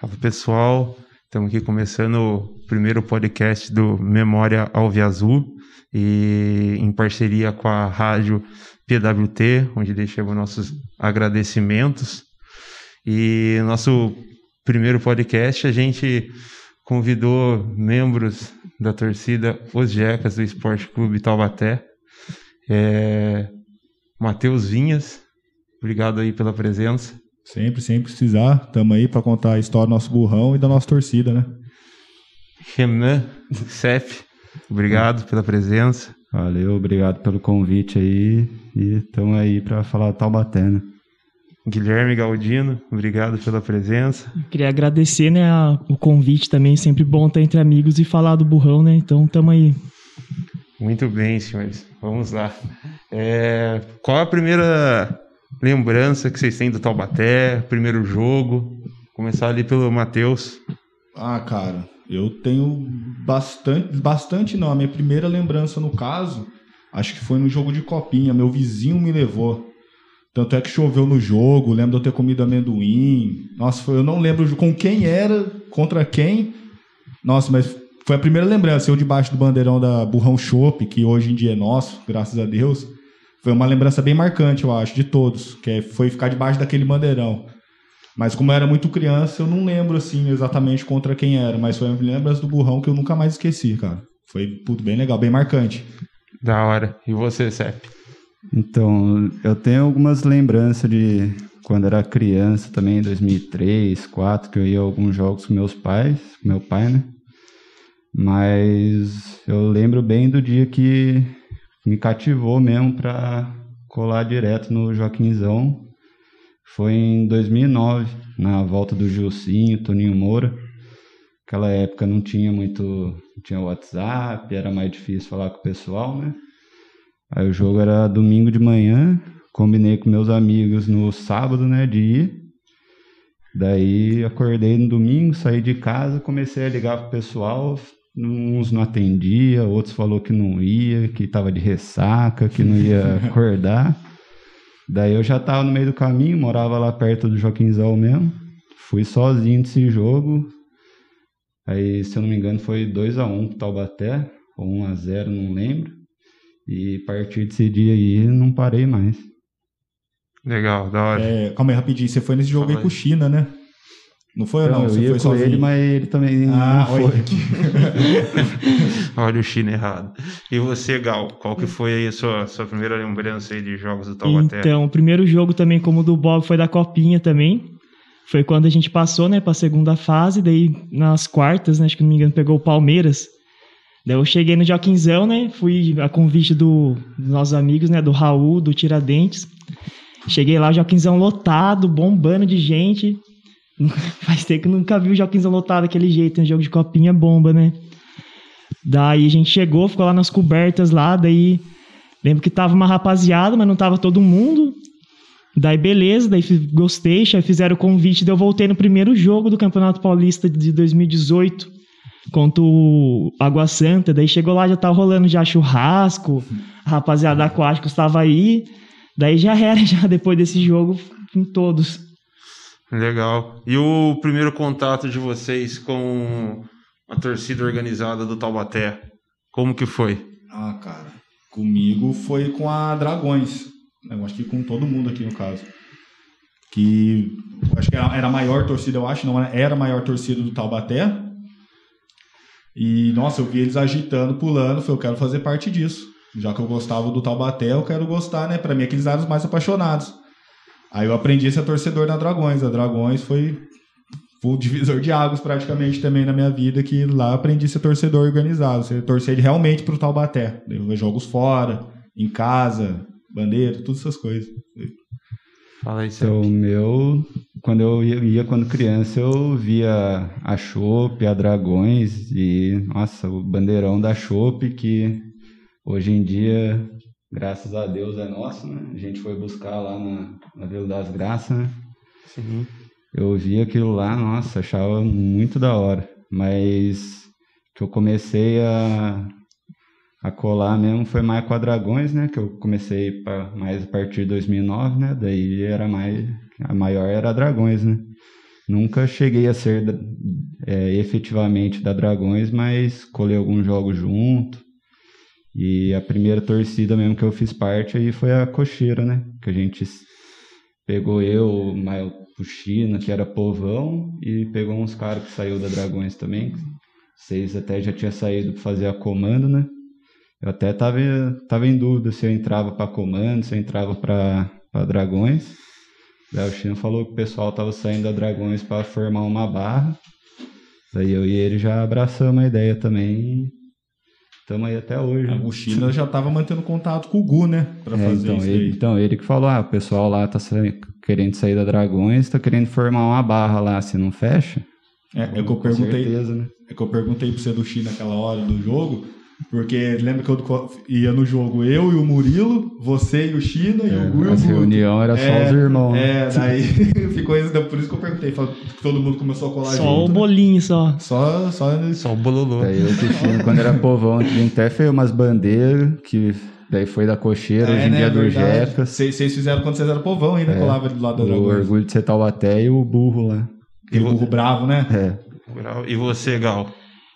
Fala pessoal, estamos aqui começando o primeiro podcast do Memória Alviazul e em parceria com a rádio PWT, onde deixamos nossos agradecimentos. E nosso primeiro podcast a gente convidou membros da torcida Os Jecas do Esporte Clube Taubaté, é, Matheus Vinhas, obrigado aí pela presença. Sempre, sempre precisar, estamos aí para contar a história do nosso burrão e da nossa torcida, né? Renan Cef, obrigado pela presença. Valeu, obrigado pelo convite aí e estamos aí para falar do Taubaté, né? Guilherme Galdino, obrigado pela presença. Queria agradecer, né, a, o convite também, sempre bom estar entre amigos e falar do burrão, né? Então, tamo aí. Muito bem, senhores. Vamos lá. É, qual a primeira lembrança que vocês têm do Taubaté? Primeiro jogo? Começar ali pelo Matheus. Ah, cara, eu tenho bastante, bastante não. A minha primeira lembrança, no caso, acho que foi no jogo de copinha. Meu vizinho me levou. Tanto é que choveu no jogo, lembro de eu ter comido amendoim. Nossa, foi, eu não lembro com quem era, contra quem. Nossa, mas foi a primeira lembrança. Eu debaixo do bandeirão da Burrão Chopp, que hoje em dia é nosso, graças a Deus. Foi uma lembrança bem marcante, eu acho, de todos. Que é, foi ficar debaixo daquele bandeirão. Mas como eu era muito criança, eu não lembro assim exatamente contra quem era. Mas foi uma lembrança do burrão que eu nunca mais esqueci, cara. Foi puto, bem legal, bem marcante. Da hora. E você, Sep? Então, eu tenho algumas lembranças de quando era criança também, 2003, 2004, que eu ia a alguns jogos com meus pais, com meu pai, né? Mas eu lembro bem do dia que me cativou mesmo para colar direto no Joaquinzão. Foi em 2009, na volta do Gilcinho, Toninho Moura. Aquela época não tinha muito, não tinha WhatsApp, era mais difícil falar com o pessoal, né? Aí o jogo era domingo de manhã, combinei com meus amigos no sábado, né, de ir. Daí acordei no domingo, saí de casa, comecei a ligar pro pessoal, uns não atendia, outros falou que não ia, que estava de ressaca, que não ia acordar. Daí eu já estava no meio do caminho, morava lá perto do Joaquinzão mesmo. Fui sozinho desse jogo. Aí, se eu não me engano, foi 2 a 1 um pro Taubaté, ou 1 a 0 não lembro. E a partir desse dia aí, não parei mais. Legal, da hora. É, calma aí, rapidinho. Você foi nesse jogo aí com o China, né? Não foi ou não? eu Você ia foi com sozinho? ele, mas ele também Ah, não foi. aqui. Olha o China errado. E você, Gal, qual que foi aí a sua, sua primeira lembrança aí de jogos do Taubaté? Então, o primeiro jogo também, como o do Bob, foi da Copinha também. Foi quando a gente passou, né, pra segunda fase, daí nas quartas, né, acho que não me engano, pegou o Palmeiras. Daí eu cheguei no Joaquinzão, né, fui a convite do, dos nossos amigos, né, do Raul, do Tiradentes. Cheguei lá, o Joaquinzão lotado, bombando de gente. Faz tempo que nunca vi o Joaquinzão lotado daquele jeito, né, jogo de Copinha bomba, né. Daí a gente chegou, ficou lá nas cobertas lá, daí lembro que tava uma rapaziada, mas não tava todo mundo. Daí beleza, daí gostei, já fizeram o convite, daí eu voltei no primeiro jogo do Campeonato Paulista de 2018 contra o Água Santa, daí chegou lá, já tava rolando já churrasco, a rapaziada aquática estava aí, daí já era, já depois desse jogo, em todos. Legal. E o primeiro contato de vocês com a torcida organizada do Taubaté? Como que foi? Ah, cara. Comigo foi com a Dragões. Eu acho que com todo mundo aqui, no caso. Que acho que era a maior torcida, eu acho, não era a maior torcida do Taubaté. E, nossa, eu vi eles agitando, pulando. Falei, eu quero fazer parte disso. Já que eu gostava do Taubaté, eu quero gostar, né? Pra mim, aqueles eram os mais apaixonados. Aí eu aprendi a ser torcedor da Dragões. A Dragões foi o divisor de águas praticamente também na minha vida, que lá eu aprendi a ser torcedor organizado, ser torcer realmente pro Taubaté. Eu jogos fora, em casa, bandeira, todas essas coisas. Fala aí, Então, o meu, quando eu ia, ia quando criança, eu via a Chopp, a Dragões e, nossa, o bandeirão da Chopp, que hoje em dia, graças a Deus, é nosso, né? A gente foi buscar lá na, na Vila das Graças, né? Sim. Eu vi aquilo lá, nossa, achava muito da hora. Mas que eu comecei a, a colar mesmo foi mais com a Dragões, né? Que eu comecei pra, mais a partir de 2009, né? Daí era mais. A maior era a Dragões, né? Nunca cheguei a ser é, efetivamente da Dragões, mas colei alguns jogos junto. E a primeira torcida mesmo que eu fiz parte aí foi a Cocheira, né? Que a gente pegou eu, o China, que era povão, e pegou uns caras que saiu da Dragões também. Vocês até já tinha saído para fazer a comando, né? Eu até tava, tava em dúvida se eu entrava para comando, se eu entrava para Dragões. Daí o Chino falou que o pessoal tava saindo da Dragões para formar uma barra. Daí eu e ele já abraçamos a ideia também. Estamos aí até hoje. O China já tava mantendo contato com o Gu, né? Pra é, fazer então, isso ele, então, ele que falou: ah, o pessoal lá tá querendo sair da Dragões, tá querendo formar uma barra lá, se não fecha. É, é que eu perguntei. Certeza, né? É que eu perguntei pra você do China naquela hora do jogo. Porque lembra que eu ia no jogo eu e o Murilo, você e o China e é, e o A reunião era só é, os irmãos. É, daí ficou isso, por isso que eu perguntei. Todo mundo começou a colar Só junto, o né? bolinho, só. Só, só, só o bololô. Daí eu e o China, quando era povão, a gente até fez umas bandeiras que Daí foi da cocheira, é, hoje em né, dia do Jefas. Vocês fizeram quando vocês eram povão ainda, é, colava do lado da Dragões. O orgulho de ser Taubaté e o burro lá. E o burro bravo, né? É. E você, Gal?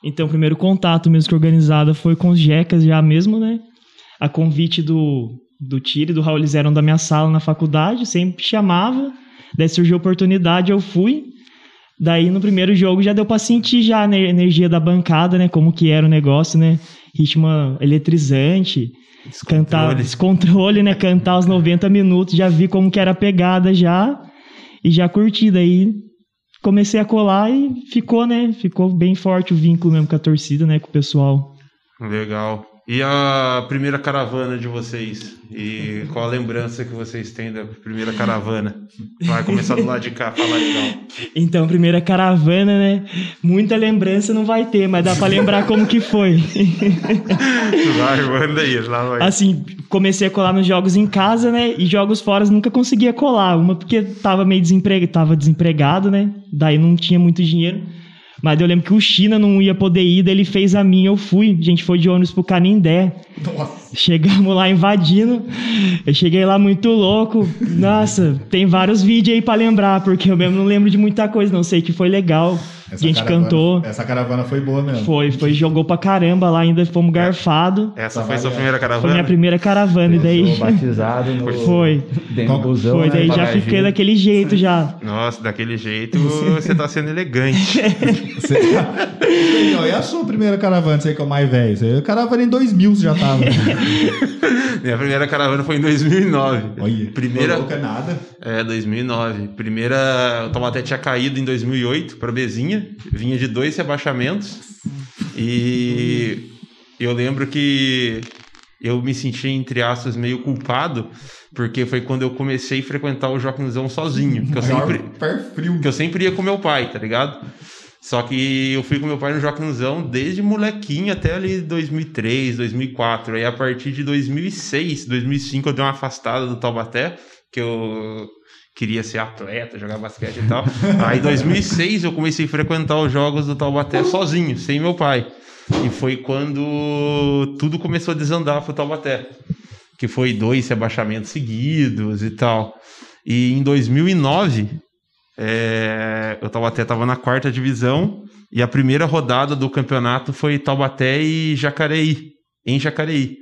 Então, o primeiro contato mesmo que organizada foi com os Jecas já mesmo, né? A convite do, do Tire e do Raul, eles eram da minha sala na faculdade, sempre chamava. Daí surgiu a oportunidade, eu fui. Daí no primeiro jogo já deu para sentir já a energia da bancada, né? Como que era o negócio, né? Ritmo eletrizante. Descontrole. Cantar, descontrole, né? Cantar os 90 minutos, já vi como que era a pegada já. E já curti. Daí comecei a colar e ficou, né? Ficou bem forte o vínculo mesmo com a torcida, né? Com o pessoal. Legal. E a primeira caravana de vocês? E qual a lembrança que vocês têm da primeira caravana? Vai começar do lado de cá, fala então. Então, primeira caravana, né? Muita lembrança não vai ter, mas dá para lembrar como que foi. vai, manda aí, lá vai. Assim, comecei a colar nos jogos em casa, né? E jogos fora nunca conseguia colar. Uma porque tava meio desempregado, tava desempregado, né? Daí não tinha muito dinheiro. Mas eu lembro que o China não ia poder ir, daí ele fez a minha, eu fui. A gente foi de ônibus pro Canindé. Nossa. Chegamos lá invadindo. Eu cheguei lá muito louco. Nossa, tem vários vídeos aí para lembrar, porque eu mesmo não lembro de muita coisa, não sei que foi legal. Essa a gente caravana, cantou. Essa caravana foi boa mesmo. Foi, foi, jogou pra caramba lá, ainda fomos garfado. Essa foi sua primeira caravana? Foi minha primeira caravana, e daí. batizado no. Foi. Dentro do busão, foi, daí né? já fiquei daquele jeito já. Nossa, daquele jeito você tá sendo elegante. você... e a sua primeira caravana, você que é o mais velho? Caravana em 2000 você já tava. minha primeira caravana foi em 2009. Olha, primeira. Não nada. É, 2009. Primeira. O Tomaté tinha caído em 2008 pra Bezinha vinha, de dois rebaixamentos. E eu lembro que eu me senti, entre aspas, meio culpado, porque foi quando eu comecei a frequentar o Joaquimzão sozinho. Que eu, sempre, que eu sempre ia com meu pai, tá ligado? Só que eu fui com meu pai no Joaquimzão desde molequinho até ali 2003, 2004. Aí a partir de 2006, 2005 eu dei uma afastada do Taubaté, que eu queria ser atleta, jogar basquete e tal. Aí em 2006 eu comecei a frequentar os jogos do Taubaté sozinho, sem meu pai. E foi quando tudo começou a desandar pro Taubaté. Que foi dois rebaixamentos seguidos e tal. E em 2009, é, o Taubaté estava na quarta divisão e a primeira rodada do campeonato foi Taubaté e Jacareí, em Jacareí.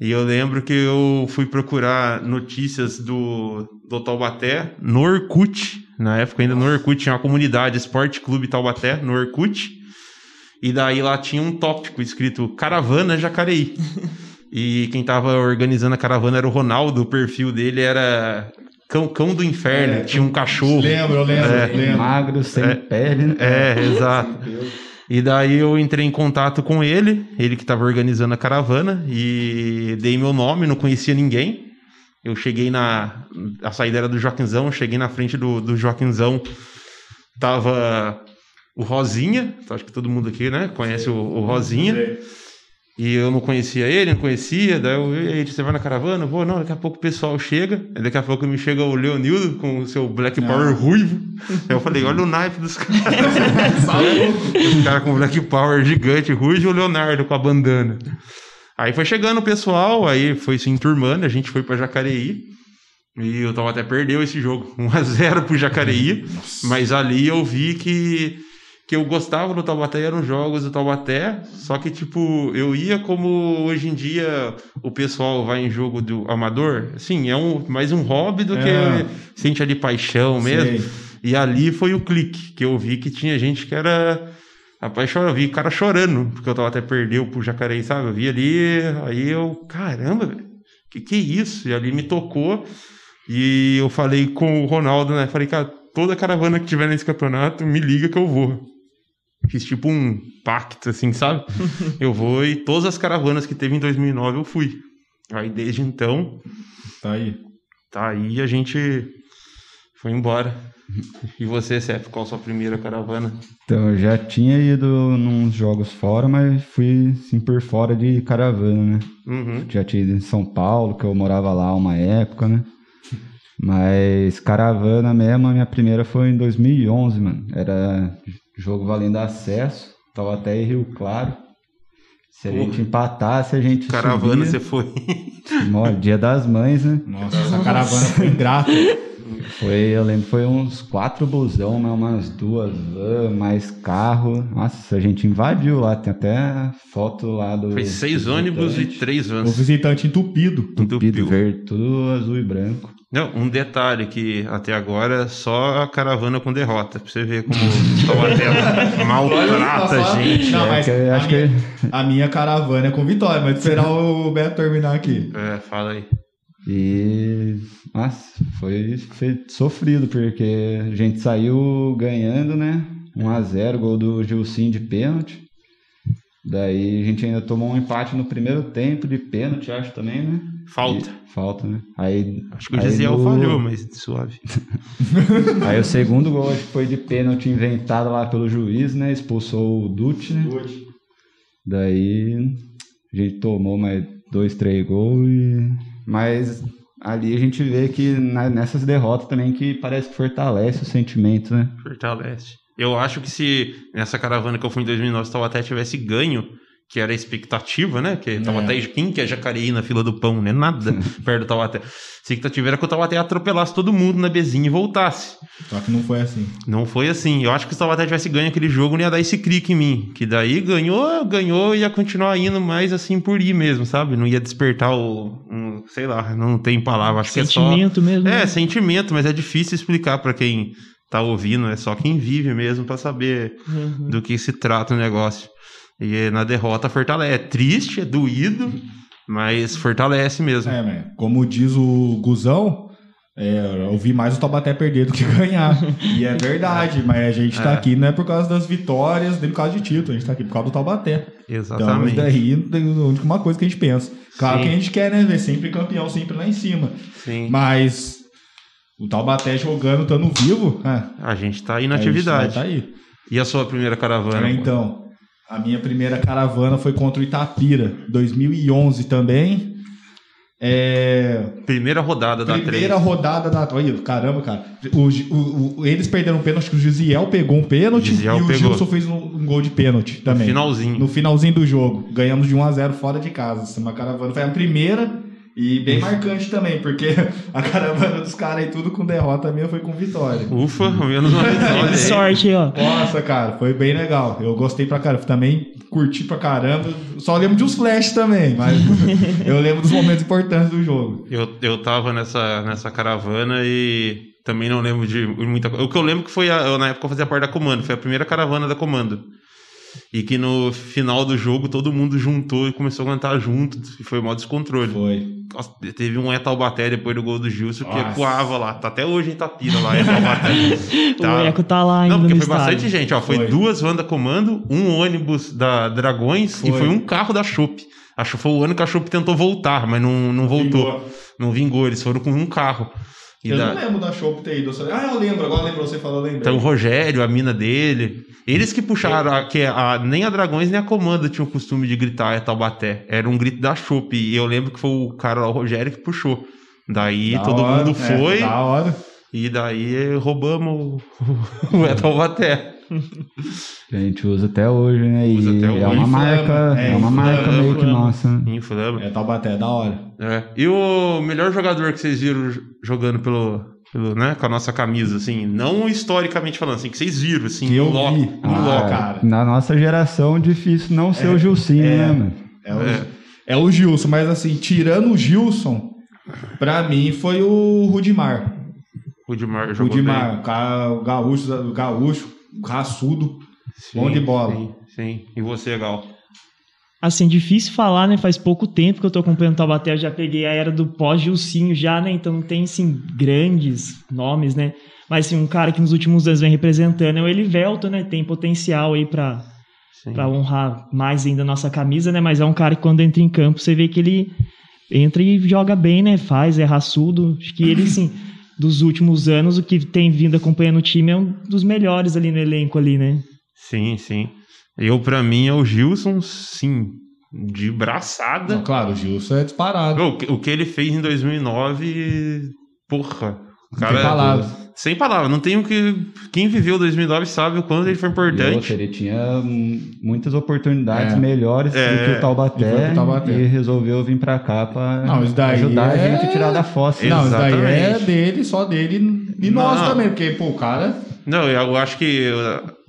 E eu lembro que eu fui procurar notícias do, do Taubaté no Orkut. Na época ainda no Orkut tinha uma comunidade Esporte Clube Taubaté no Orkut. E daí lá tinha um tópico escrito Caravana Jacareí. e quem tava organizando a caravana era o Ronaldo, o perfil dele era Cão, cão do Inferno, é, tinha um cachorro. Lembro, eu lembro, é, lembro. Magro, sem é, pele. Né? É, exato. E daí eu entrei em contato com ele, ele que estava organizando a caravana, e dei meu nome, não conhecia ninguém. Eu cheguei na. A saída era do Joaquinzão, cheguei na frente do, do Joaquinzão, tava o Rosinha, acho que todo mundo aqui, né, conhece o, o Rosinha. E eu não conhecia ele, não conhecia. Daí eu, e você vai na caravana? Vou, não, daqui a pouco o pessoal chega. Daqui a pouco me chega o Leonildo com o seu Black Power ah. ruivo. Aí eu falei, olha o naipe dos caras. Os caras com Black Power gigante, ruivo e o Leonardo com a bandana. Aí foi chegando o pessoal, aí foi se enturmando, a gente foi para Jacareí. E o Taubaté perdeu esse jogo, 1x0 pro Jacareí. mas ali eu vi que, que eu gostava do Taubaté, eram jogos do Taubaté. Só que, tipo, eu ia como hoje em dia o pessoal vai em jogo do amador. Assim, é um, mais um hobby do É. que sente ali paixão mesmo. Sei. E ali foi o clique, que eu vi que tinha gente que era. Chora- eu vi cara chorando, porque eu tava até perdeu pro Jacareí, sabe? Eu vi ali, aí eu, caramba, velho, que que é isso? E ali me tocou, e eu falei com o Ronaldo, né? Falei, cara, toda caravana que tiver nesse campeonato, me liga que eu vou. Fiz tipo um pacto, assim, sabe? eu vou e todas as caravanas que teve em 2009 eu fui. Aí desde então, Tá aí. tá aí a gente foi embora. E você, Seth, qual a sua primeira caravana? Então, eu já tinha ido nos jogos fora, mas fui assim, por fora de caravana, né? Uhum. Já tinha ido em São Paulo, que eu morava lá uma época, né? Mas caravana mesmo, a minha primeira foi em 2011, mano. Era jogo valendo acesso, tava até em Rio Claro. Se a gente empatasse, a gente Caravana, você subia. foi. Olha, Dia das Mães, né? Nossa, essa caravana foi ingrata. Foi, eu lembro, foi uns quatro busão, né? umas duas van, mais carro. Nossa, a gente invadiu lá, tem até foto lá do. Foi seis do ônibus e visitante. três O vans. visitante entupido. Tupido, Entupiu. verde, tudo azul e branco. Não, um detalhe que até agora só a caravana com derrota. Pra você ver como o Taubaté maltrata a gente. Não, É, mas que eu a acho minha- que A minha caravana é com vitória, mas esperar o Beto terminar aqui. É, fala aí. E. Nossa, foi, foi sofrido, porque a gente saiu ganhando, né? 1x0, gol do Gilcinho de pênalti. Daí a gente ainda tomou um empate no primeiro tempo de pênalti, acho também, né? Falta. E- falta, né? Aí, Acho que o Gisiel no- falhou, mas suave. Aí o segundo gol acho que foi de pênalti inventado lá pelo juiz, né? Expulsou o Dutti, né? Daí a gente tomou mais dois, três gols e... Mas ali a gente vê que na- nessas derrotas também que parece que fortalece o sentimento, né? Fortalece. Eu acho que se nessa caravana que eu fui em 2009, se o Taubaté tivesse ganho, que era a expectativa, né? Que Taubaté, quem que é Jacareí na fila do pão, né? Nada perto do Taubaté. A expectativa era que o Taubaté atropelasse todo mundo na Bezinha e voltasse. Só que não foi assim. Não foi assim. Eu acho que se o Taubaté tivesse ganho aquele jogo, não ia dar esse clique em mim. Que daí ganhou, ganhou e ia continuar indo mais assim por ir mesmo, sabe? Não ia despertar o. Um, sei lá, não tem palavra. Acho que é só. Sentimento mesmo. É, né? sentimento, mas é difícil explicar pra quem tá ouvindo. É só quem vive mesmo pra saber Uhum. do que se trata o negócio. E na derrota fortalece. É triste, é doído, mas fortalece mesmo. É, mas como diz o Guzão, é, eu vi mais o Taubaté perder do que ganhar. E é verdade, mas a gente tá É. aqui não é por causa das vitórias, nem por causa de título, a gente tá aqui por causa do Taubaté. Então, isso Exatamente. daí é a única uma coisa que a gente pensa. Claro Sim. que a gente quer, né, ver sempre campeão, sempre lá em cima. Sim. Mas o Taubaté jogando, estando vivo, é, A gente tá aí na a gente atividade. Tá aí. E a sua primeira caravana? É, então, a minha primeira caravana foi contra o Itapira, 2011 também. É, Primeira rodada da primeira 3. rodada da. Olha, caramba, cara. O, o- o- eles perderam um pênalti, que o Gisiel pegou um pênalti Gisiel e o pegou. Gilson fez um, um gol de pênalti também. Finalzinho. No finalzinho do jogo. Ganhamos de 1 a 0 fora de casa. É uma caravana foi a primeira e bem marcante também, porque a caravana dos caras aí tudo com derrota, a minha foi com vitória. Ufa, menos uma vitória. Sorte ó. Nossa, cara, foi bem legal. Eu gostei pra caramba. Também curti pra caramba. Só lembro de uns flashes também, mas eu lembro dos momentos importantes do jogo. Eu, eu tava nessa, nessa caravana e também não lembro de muita coisa. O que eu lembro que foi, a, eu, na época eu fazia parte da Comando, foi a primeira caravana da Comando. E que no final do jogo todo mundo juntou e começou a cantar junto, e foi maior descontrole. Foi. Nossa, teve um Etalbaté depois do gol do Gilson que Nossa. ecoava lá. Tá até hoje em Itapira lá, Etalbaté. O Eco tá lá ainda Não, porque foi estádio. bastante gente, ó. Foi, Foi. duas Wanda Comando, um ônibus da Dragões e Foi. foi um carro da Chopp. Acho que foi o ano que a Chopp tentou voltar, mas não, não voltou. Vingou. Não vingou, eles foram com um carro. E Eu da- não lembro da show ter ido. Ah, eu lembro. Agora lembrou você falou, eu lembrei. Então o Rogério, a mina dele, eles que puxaram, a- que a, nem a Dragões nem a Comanda tinham o costume de gritar é Taubaté. Era um grito da Chopp. E eu lembro que foi o cara lá, o Rogério, que puxou. Daí Da todo hora, mundo é, foi. da hora. E daí roubamos o, o Etalbaté. Que a gente usa até hoje, né? E Usa até hoje. é uma Inflama, marca, é, é, uma marca inflama, meio que inflama. nossa. né? Inflama. É, Taubaté, da hora. É. E o melhor jogador que vocês viram jogando pelo, pelo, né, com a nossa camisa, assim, não historicamente falando, assim, que vocês viram, assim, Que eu loco, vi. Ah, cara. Na nossa geração, difícil não ser o Gilcinho, é. né, mano? É o, é. o Gilson, mas assim, tirando o Gilson, pra mim foi o Rudimar. Rudimar jogou Rudimar, bem. gaúcho, o gaúcho, raçudo. Bom de bola. Sim, sim. E você, Gal? Assim, difícil falar, né? Faz pouco tempo que eu tô acompanhando o Taubaté, eu já peguei a era do pós-Gilcinho já, né? Então não tem, assim, grandes nomes, né? Mas, assim, um cara que nos últimos anos vem representando é o Elivelto, né? Tem potencial aí pra, Sim. pra honrar mais ainda a nossa camisa, né? Mas é um cara que quando entra em campo, você vê que ele entra e joga bem, né? Faz, é raçudo. Acho que ele, assim, dos últimos anos, o que tem vindo acompanhando o time é um dos melhores ali no elenco ali, né? Sim, sim. Eu, pra mim, é o Gilson, sim, de braçada. Não, claro, o Gilson é disparado. O que, o que ele fez em 2009, porra. O cara, tem palavras. Sem palavras. Não tem o que. Quem viveu 2009 sabe o quanto ele foi importante. outra, ele tinha muitas oportunidades É. melhores É. do que o Taubaté pro Taubaté. e resolveu vir pra cá pra Não, isso daí ajudar é- a gente a tirar da fossa. Não, isso daí é dele, só dele e nós Não. também, porque, pô, o cara. Não, eu acho que.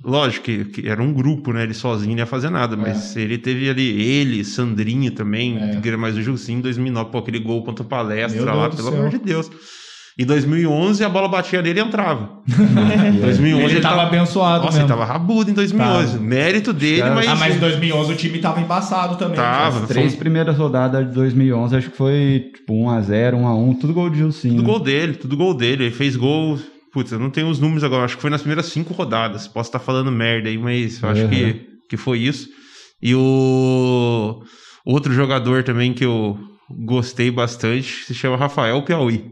Lógico que, que era um grupo, né? Ele sozinho não ia fazer nada, mas ele teve ali, ele, Sandrinho também, É. que era mais o Gilcinho em 2009, pô, aquele gol contra o palestra Meu lá, Deus pelo amor de Deus. Em 2011, a bola batia nele e entrava. Em 2011, Ele, ele, tava tava. abençoado Nossa, mesmo. ele tava rabudo em 2011. Tava. Mérito dele, mas. Ah, mas em 2011 o time tava embaçado também. Tava. As três primeiras rodadas de 2011, acho que foi tipo 1x0, 1x1, tudo gol de Gilcinho. Tudo gol dele, tudo gol dele. Ele fez gol. Putz, eu não tenho os números agora. Acho que foi nas primeiras cinco rodadas. Posso estar falando merda aí, mas eu acho Uhum. que, que foi isso. E o outro jogador também que eu gostei bastante se chama Rafael Piauí.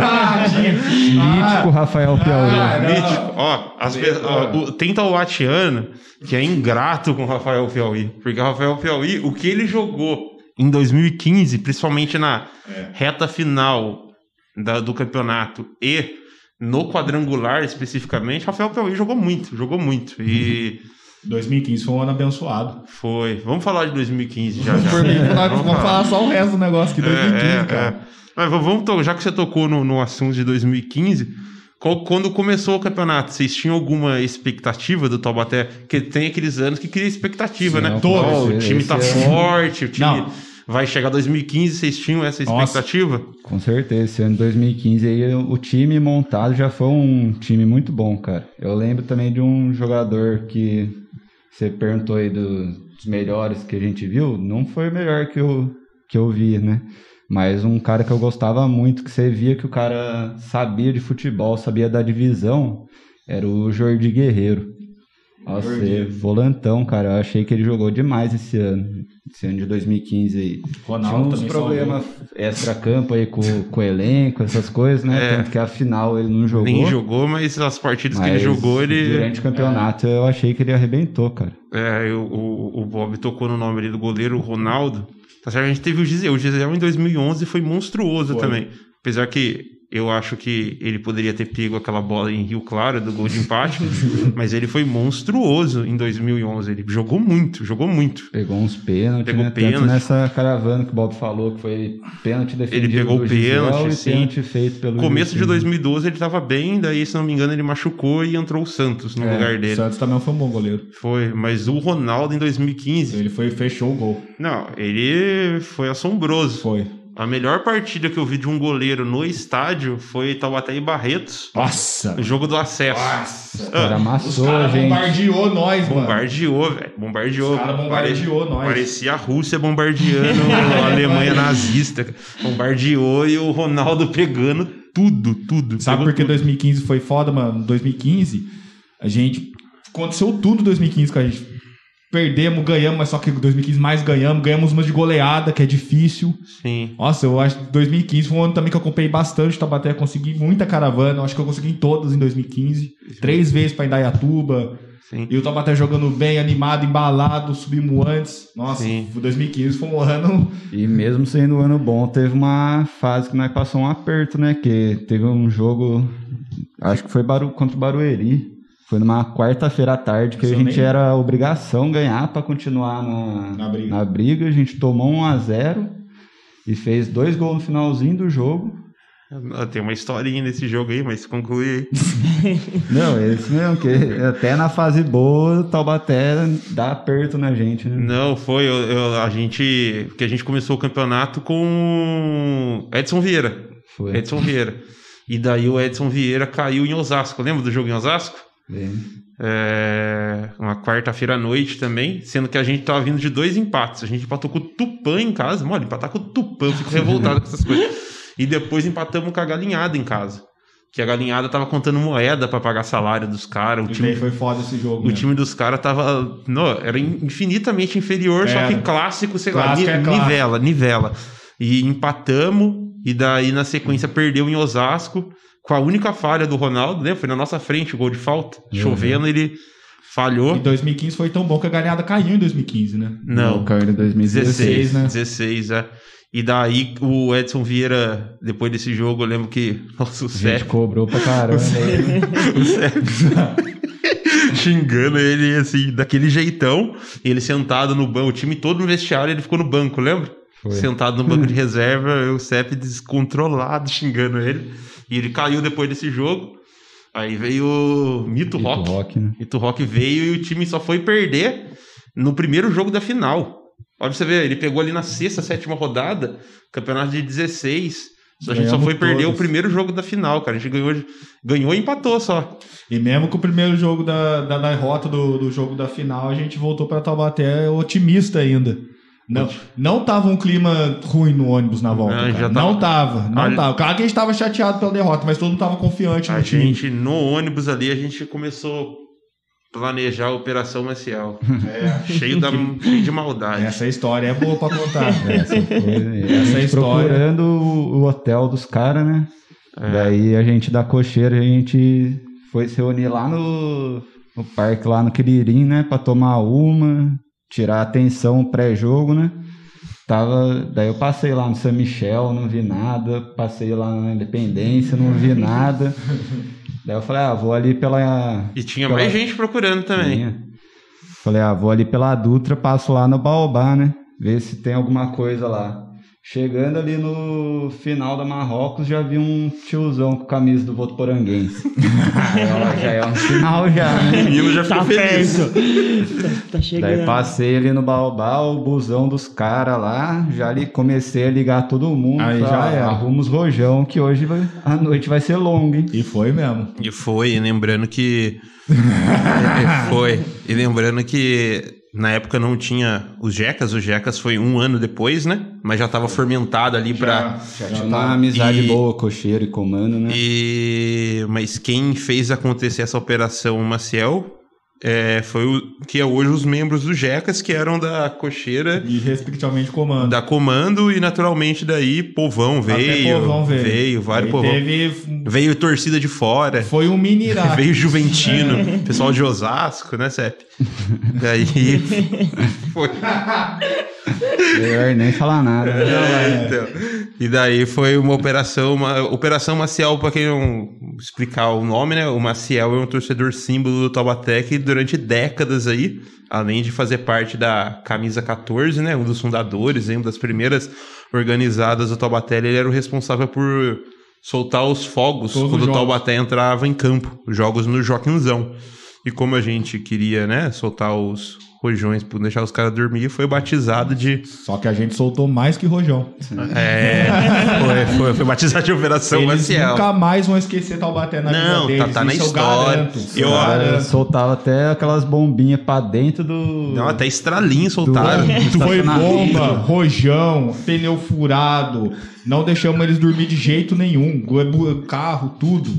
Ah, Mítico Rafael Piauí. Ah. Mítico. Ó, as pe- ó, o, tem Tauatiano que é ingrato com o Rafael Piauí. Porque o Rafael Piauí, o que ele jogou em 2015, principalmente na É. reta final da- do campeonato e no quadrangular especificamente, Rafael Piauí jogou muito, jogou muito. E 2015 foi um ano abençoado. foi. Vamos falar de 2015 já. já. Por mim, nós Vamos vamos falar só o resto do negócio aqui, 2015, É, é, cara. é. Mas vamos, já que você tocou no, no assunto de 2015, qual- quando começou o campeonato, vocês tinham alguma expectativa do Taubaté? Porque tem aqueles anos que cria expectativa, Sim, né? todos. Ó, o time tá é- forte, o time Não. vai chegar 2015, vocês tinham essa Nossa. expectativa? Com certeza, esse ano de 2015 aí o time montado já foi um time muito bom, cara. Eu lembro também de um jogador que você perguntou aí do- dos melhores que a gente viu, não foi o melhor que eu, que eu vi, né? Mas um cara que eu gostava muito, que você via que o cara sabia de futebol, sabia da divisão, era o Jordi Guerreiro. Nossa, volantão, cara. Eu achei que ele jogou demais esse ano. Esse ano de 2015 aí. Tinha Ronaldo uns também problemas extra-campo aí com, com o elenco, essas coisas, né? É. Tanto que a final ele não jogou. Nem jogou, mas as partidas que ele mas jogou, ele. Durante o campeonato eu achei que ele arrebentou, cara. É, eu- o, o Bob tocou no nome ali do goleiro, o Ronaldo. Tá certo? A gente teve o Gisele. O Gisele em 2011 foi monstruoso Foi. também. Apesar que eu acho que ele poderia ter pego aquela bola em Rio Claro do gol de empate, mas ele foi monstruoso em 2011. Ele jogou muito, jogou muito. Pegou uns pênaltis, Pegou né? pênalti. Nessa caravana que o Bob falou, que foi pênalti defendido Ele pegou pênalti, e sim. pênalti feito pelo Começo de Gilcinho. 2012 ele tava bem, daí, se não me engano, ele machucou e entrou o Santos no É, lugar O dele. Santos também foi um bom goleiro. Foi, mas o Ronaldo em 2015, Ele foi, fechou o gol. não, ele foi assombroso. Foi. A melhor partida que eu vi de um goleiro no estádio foi Taubaté e Barretos, Nossa! no jogo do acesso. Nossa! O cara Ah, Os amassou, caras gente. bombardeou nós, mano. Bombardeou, velho. Bombardeou. Os caras bombardeou Pare- nós. Parecia a Rússia bombardeando a Alemanha nazista. Bombardeou e o Ronaldo pegando tudo, tudo. Sabe por que tudo. 2015 foi foda, mano? 2015, a gente. Aconteceu tudo em 2015 com a gente. Perdemos, ganhamos, mas só que em 2015 mais ganhamos. Ganhamos uma de goleada, que é difícil. Sim. Nossa, eu acho que 2015 foi um ano também que eu acompanhei bastante Taubaté. Consegui muita caravana. Eu acho que eu consegui em todas em 2015. Três vezes pra Indaiatuba. Sim. E o Taubaté jogando bem, animado, embalado, subimos antes. Nossa, Sim. 2015 foi um ano. E mesmo sendo um ano bom, teve uma fase que nós passou um aperto, né? Que teve um jogo, acho que foi Baru, contra o Barueri. Foi numa quarta-feira à tarde que a gente nem- era obrigação ganhar para continuar na, Na briga. na briga. A gente tomou 1 a 0 e fez dois gols no finalzinho do jogo. Tem uma historinha nesse jogo aí, mas conclui aí. Não, é isso mesmo, que até na fase boa, o Taubaté dá aperto na gente, né? Não, foi. eu- eu- a gente. Porque a gente começou o campeonato com Edson Vieira. Foi. Edson Vieira. E daí o Edson Vieira caiu em Osasco. Lembra do jogo em Osasco? É, uma quarta-feira à noite também, sendo que a gente tava vindo de dois empates. A gente empatou com o Tupã em casa. Mano, empatar com o Tupã, eu fico revoltado com essas coisas. E depois empatamos com a Galinhada em casa. Que a Galinhada tava contando moeda pra pagar salário dos caras. O E time, foi foda esse jogo. o né? time dos caras tava. Não, era infinitamente inferior, só que clássico, sei Clássico lá, é nivela, nivela. E empatamos, e daí na sequência perdeu em Osasco, com a única falha do Ronaldo, né? Foi na nossa frente o gol de falta. Uhum. Chovendo, ele falhou. Em 2015 foi tão bom que a galinhada caiu em 2015, né? Não, Caiu em 2016, 16, né? 16, é. E daí o Edson Vieira, depois desse jogo, eu lembro que. Nossa, o A gente Sérgio. cobrou pra caramba. o Sérgio xingando ele assim, daquele jeitão. Ele sentado no banco, o time todo no vestiário, ele ficou no banco, lembra? Foi. Sentado no banco de reserva, o Cep descontrolado xingando ele. E ele caiu depois desse jogo. Aí veio o Mito, Mito Rock. Rock, né? Mito Rock veio e o time só foi perder no primeiro jogo da final. Olha pra você ver, ele pegou ali na sexta, sétima rodada, campeonato de 16. Só a gente só foi perder todos. o primeiro jogo da final, cara. A gente ganhou, ganhou e empatou só. E mesmo com o primeiro jogo da, da derrota do, do jogo da final, a gente voltou pra Taubaté otimista ainda. Não, não tava um clima ruim no ônibus na volta. Não, cara. já tava- Não tava, não Olha- tava. Claro que a gente tava chateado pela derrota, mas todo mundo tava confiante no A time. gente, no ônibus ali, a gente começou a planejar a Operação Maciel. É. cheio, da, cheio de maldade. Essa história é boa pra contar. Essa foi. A Essa gente história- procurando o, o hotel dos caras, né? É. Daí a gente da cocheira, a gente foi se reunir lá no, no parque, lá no Quiririm, né? Pra tomar uma, tirar a atenção pré-jogo, né? Tava, daí eu passei lá no São Michel, não vi nada. Passei lá na Independência, não vi nada. Daí eu falei, ah, vou ali pela. E tinha pela- mais gente procurando também. Tinha. Falei, ah, vou ali pela Dutra, passo lá no Baobá, né? Ver se tem alguma coisa lá. Chegando ali no final da Marrocos, já vi um tiozão com camisa do Votoporanguense. já, já é um sinal já, O né? menino já ficou Tá feliz. perto. Tá, chegando. Daí passei ali no Baobá, o busão dos caras lá, já ali comecei a ligar todo mundo. Aí falei, já ah, era. Arruma os rojão, que hoje vai- a noite vai ser longa, hein? E foi mesmo. E foi, e lembrando que. É, foi. E lembrando que na época não tinha os Jecas, o Jecas foi um ano depois, né? Mas já tava fermentado ali pra. Já, Tinha já uma tá. amizade E- boa, cocheiro e comando, né? E... Mas quem fez acontecer essa operação Maciel é, foi o que é hoje os membros do Jecas, que eram da cocheira, E respectivamente comando. da comando, e naturalmente daí povão Até veio. povão veio. Veio, vários povão. Teve, Veio torcida de fora. foi um mini. Veio Juventino, pessoal de Osasco, né, Cep? Daí foi. Melhor nem falar nada. né? é. Então, e daí foi uma operação, uma operação Maciel, para quem não explicar o nome, né? O Maciel é um torcedor símbolo do Taubaté que durante décadas aí, além de fazer parte da camisa 14, né? Um dos fundadores, uma das primeiras organizadas do Taubaté, ele era o responsável por soltar os fogos Todos os quando o. Taubaté entrava em campo, jogos no Joaquinzão. E como a gente queria, né, soltar os rojões para deixar os caras dormir, foi batizado de Só que a gente soltou mais que rojão. é, foi, foi, foi batizado de Operação Eles Maciel. nunca mais vão esquecer Taubaté na Não, vida tá- deles. tá na isso eu história. garanto, Eu- garanto. soltava até aquelas bombinhas pra dentro do. Não, até estralinho soltaram. Do- Foi bomba, rojão, pneu furado. Não deixamos eles dormir de jeito nenhum. Carro, tudo.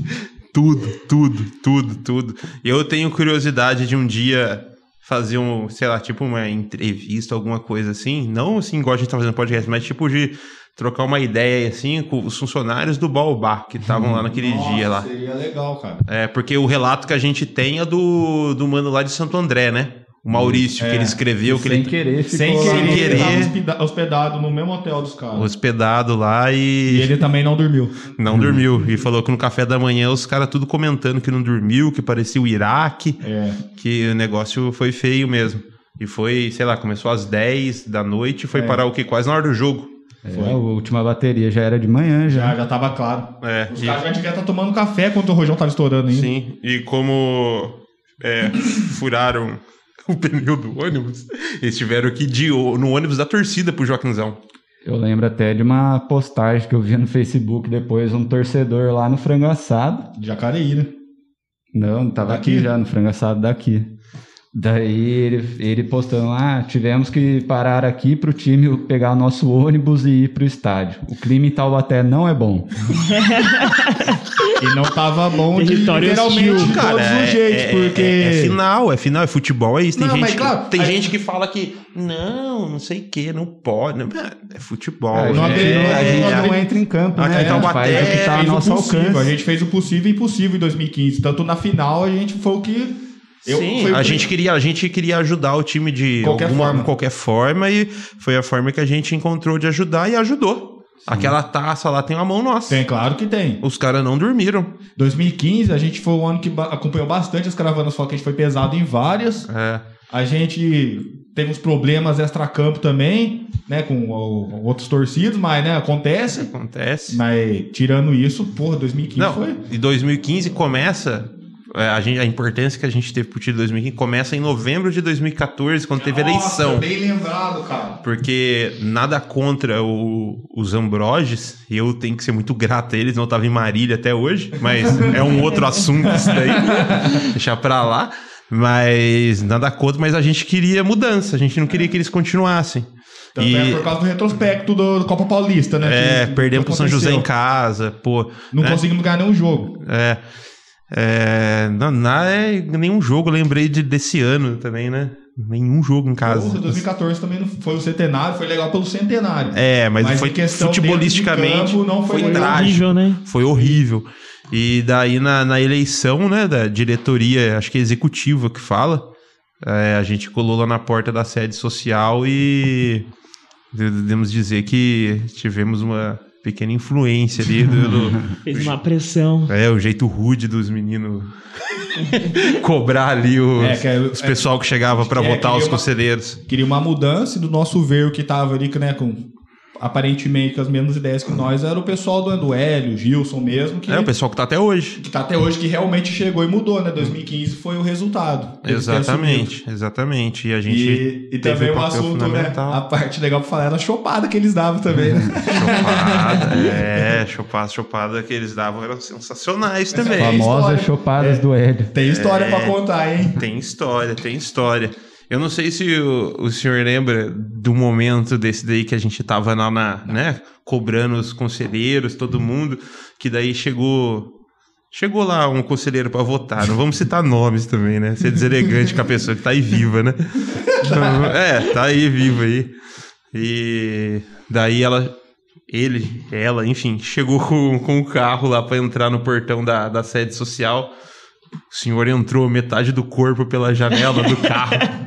Tudo, tudo, tudo, tudo. Eu tenho curiosidade de um dia fazer um, sei lá, tipo uma entrevista, alguma coisa assim. Não assim, igual a gente tá fazendo podcast, mas tipo de trocar uma ideia assim com os funcionários do Baobá que estavam lá naquele dia lá. Seria legal, cara. É, porque o relato que a gente tem é do, do mano lá de Santo André, né? O Maurício, que É. ele escreveu, que Sem ele querer, ficou Sem querer, hospedado no mesmo hotel dos caras. hospedado lá E e, ele também não dormiu. não dormiu. E falou que no café da manhã os caras tudo comentando que não dormiu, que parecia o Iraque, É. que o negócio foi feio mesmo. E foi, sei lá, começou às 10 da noite e foi É. parar o quê? Quase na hora do jogo. É, a última bateria já era de manhã já. Já, já tava claro. É, Os e- caras já deviam estar tomando café quando o rojão tava estourando ainda. Sim, e como é, furaram o pneu do ônibus, eles tiveram que ir de, no ônibus da torcida pro Joaquinzão. Eu lembro até de uma postagem que eu vi no Facebook depois, um torcedor lá no frango assado. De Jacareí, né? Não, tava Daqui? aqui já, no frango assado daqui. Daí ele, ele postando lá, tivemos que parar aqui pro time pegar o nosso ônibus e ir pro estádio. O clima em Taubaté não é bom. E não tava bom de literalmente hostil. de todos os jeitos, é, porque... é, é final, é final, é futebol, é isso. Tem, Não, gente, mas que, claro, tem a- gente que fala que não, não sei o que, não pode. Não, é futebol. a, não gente, é- não, a gente é- não entra em campo, Aqui né? em Taubaté faz o que tá ao fez o nosso possível, alcance. A gente fez o possível e impossível em 2015. Tanto na final, a gente foi o que... eu- Sim, a gente, queria, a gente queria ajudar o time de Qualquer forma. qualquer forma e foi a forma que a gente encontrou de ajudar e ajudou. Aquela taça lá tem uma mão nossa. Tem, claro que tem. Os caras não dormiram. 2015, a gente foi o ano que acompanhou bastante as caravanas, só que a gente foi pesado em várias. É, A gente teve uns problemas extra-campo também, né, com o- outros torcidos, mas, né, acontece. acontece. Mas, tirando isso, porra, 2015 Não, foi... e 2015 começa. É, A, gente, a importância que a gente teve pro de 2015 começa em novembro de 2014, quando teve eleição. Nossa, bem lembrado, cara. Porque nada contra o- os Ambroges, e eu tenho que ser muito grato a eles, não tava em Marília até hoje, mas é um outro assunto isso daí, deixar pra lá. Mas nada contra, mas a gente queria mudança, a gente não queria que eles continuassem. Tanto E- é por causa do retrospecto do, do Copa Paulista, né? É, que- perdemos que pro São José em casa, pô. Não né? conseguimos ganhar nenhum jogo. É. É, não, não é nenhum jogo, lembrei de, desse ano também, né? Nenhum jogo em casa. Porra, 2014 também não foi o centenário, foi legal pelo centenário. É, mas, Mas foi futebolisticamente campo, não foi foi trágico. Horrível, né? Foi horrível. E daí na, na eleição, né, da diretoria, acho que é executiva que fala, é, a gente colou lá na porta da sede social e devemos dizer que tivemos uma pequena influência ali do, do- Fez uma pressão. é, o jeito rude dos meninos cobrar ali os, É, que é- os pessoal que chegava para é, votar queria os uma- conselheiros. Queria uma mudança e do nosso ver o que tava ali, né, com aparentemente com as mesmas ideias que nós, era o pessoal do, Hélio, o Gilson mesmo, que, É, o pessoal que tá até hoje. que tá até hoje, que realmente chegou e mudou, né? 2015 foi o resultado. Exatamente, exatamente. E a gente E, e teve também o um assunto, né? A parte legal pra falar era a chopada que eles davam também, né? Chopada, é, chopada, chopada que eles davam eram sensacionais também. É Famosas chopadas É. do Hélio. Tem história pra contar, hein? Tem história, tem história. Eu não sei se o, o senhor lembra do momento desse daí que a gente tava lá na, né, cobrando os conselheiros, todo mundo, que daí chegou chegou lá um conselheiro pra votar. Não vamos citar nomes também, né? Ser deselegante com a pessoa que tá aí viva, né? É, tá aí viva aí. E daí ela ele, ela, enfim, chegou com, com o carro lá pra entrar no portão da, da sede social. O senhor entrou metade do corpo pela janela do carro,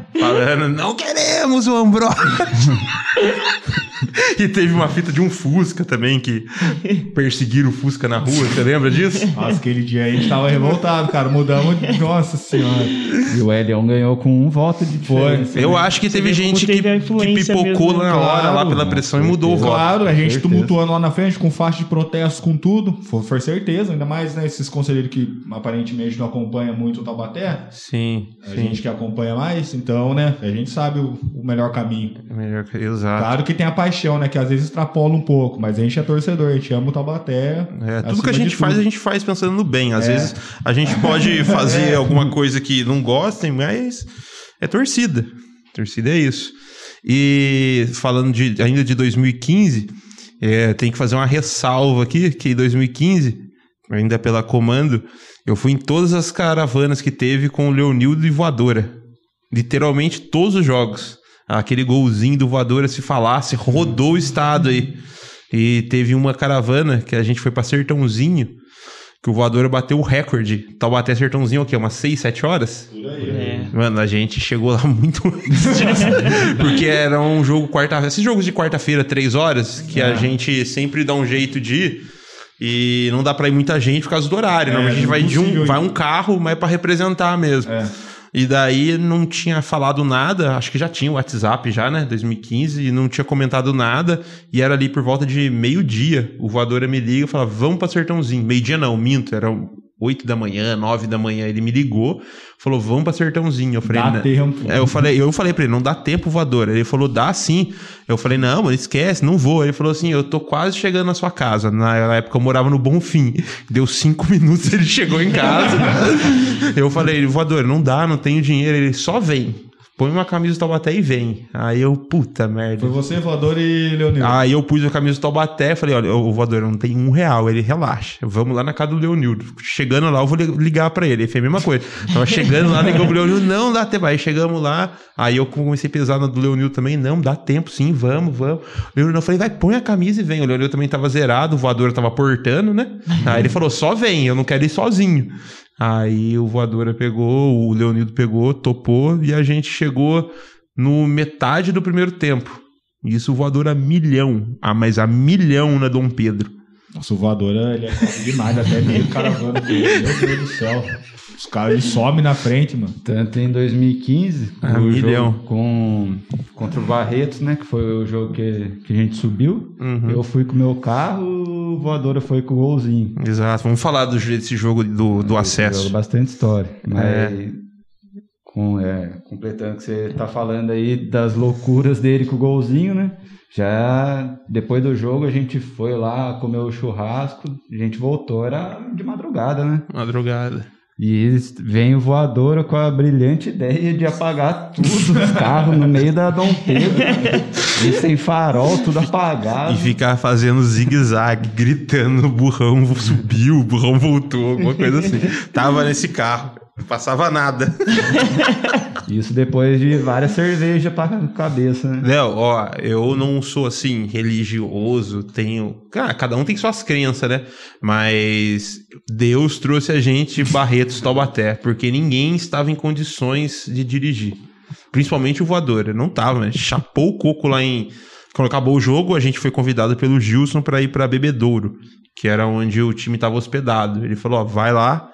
Não queremos o Ambrose. e teve uma fita de um Fusca também, que perseguiram o Fusca na rua, você lembra disso? Nossa, aquele dia aí a gente tava revoltado, cara. Mudamos. Nossa senhora. E o Elion ganhou com um voto de diferença. Eu né? acho que teve gente que, teve a que influência pipocou mesmo, né? na hora lá Claro, pela pressão e mudou o voto. Claro, a gente certeza. tumultuando lá na frente com faixa de protestos, com tudo. Foi, foi certeza, ainda mais né, esses conselheiros que aparentemente não acompanham muito o Taubaté. Sim, A sim. gente que acompanha mais, então, né? A gente sabe o, o melhor caminho. É melhor que. Exato. Claro que tem a paixão, né? Que às vezes extrapola um pouco, mas a gente é torcedor, a gente ama o Taubaté. É, tudo que a gente faz, a gente faz pensando no bem. Às É. vezes a gente pode fazer É. alguma coisa que não gostem, mas é torcida. Torcida é isso. E falando de, ainda de 2015, é, tem que fazer uma ressalva aqui, que em 2015, ainda pela comando, eu fui em todas as caravanas que teve com o Leonildo e Voadora. Literalmente todos os jogos. Aquele golzinho do Voadora, se falasse, rodou o estado aí. E teve uma caravana que a gente foi pra Sertãozinho. que o Voadora bateu o recorde. Taubaté Sertãozinho, o quê? Umas 6, 7 horas? É. Mano, a gente chegou lá muito antes. Porque era um jogo quarta-feira. Esses jogos de quarta-feira, 3 horas, que a gente sempre dá um jeito de ir. E não dá pra ir muita gente por causa do horário. É, Normalmente a gente vai de um, ir. vai um carro, mas é pra representar mesmo. É. E daí não tinha falado nada, acho que já tinha o WhatsApp já, né, 2015, e não tinha comentado nada, e era ali por volta de meio-dia, o Voadora me liga e fala, vamos pra Sertãozinho. Meio-dia não, minto, era 8 da manhã, 9 da manhã, ele me ligou, falou, vamos pra Sertãozinho. Eu falei, Dá tempo. É, eu falei, eu falei pra ele, não dá tempo, Voadora. Ele falou, dá sim. Eu falei, não, mano, esquece, não vou. Ele falou assim, eu tô quase chegando na sua casa. Na época eu morava no Bonfim. Deu cinco minutos, ele chegou em casa. eu falei, Voadora, não dá, não tenho dinheiro. Ele só vem. Põe uma camisa do Taubaté e vem. Aí eu, puta merda. Foi você, voador e Leonil. Aí eu pus a camisa do Taubaté, falei, olha, o voador não tem um real. Ele, relaxa, vamos lá na casa do Leonildo. Chegando lá, eu vou li- ligar pra ele. Ele fez a mesma coisa. Tava chegando lá, ligou pro Leonildo, não dá tempo. Aí chegamos lá, aí eu comecei a pesar na do Leonildo também, não, dá tempo sim, vamos, vamos. O Leonildo, eu falei, vai, põe a camisa e vem. O Leonildo também tava zerado, o voador tava portando, né? Aí ele falou, só vem, eu não quero ir sozinho. Aí o voadora pegou, o Leonildo pegou, topou e a gente chegou no metade do primeiro tempo. Isso voador a milhão. Ah, mas a milhão na Dom Pedro. Nossa, o voador, ele é forte demais, até meio caravana. com ele. Meu Deus do céu. Os caras, ele some na frente, mano. Tanto em 2015, Ah, milhão. jogo com, contra o Barretos, né? Que foi o jogo que, que a gente subiu. Uhum. Eu fui com o meu carro, o Voadora foi com o golzinho. Exato. Vamos falar do, desse jogo do, do Jogo acesso. Bastante história. Mas, É. com, é, completando o que você tá falando aí das loucuras dele com o golzinho, né? Já depois do jogo a gente foi lá, comeu o churrasco, a gente voltou, era de madrugada, né? Madrugada. E vem o voadora com a brilhante ideia de apagar tudo os carros no meio da Dom Pedro. e sem farol, tudo apagado. E ficar fazendo zigue-zague, gritando, o burrão subiu, o burrão voltou, alguma coisa assim. Tava nesse carro, não passava nada. Isso depois de várias cervejas pra cabeça, né? Léo, ó, eu não sou assim, religioso, tenho. Cara, cada um tem suas crenças, né? Mas Deus trouxe a gente Barretos Taubaté, porque ninguém estava em condições de dirigir. Principalmente o voador, não tava, né? Chapou o coco lá em. Quando acabou o jogo, a gente foi convidado pelo Gilson para ir para Bebedouro, que era onde o time estava hospedado. Ele falou: ó, vai lá,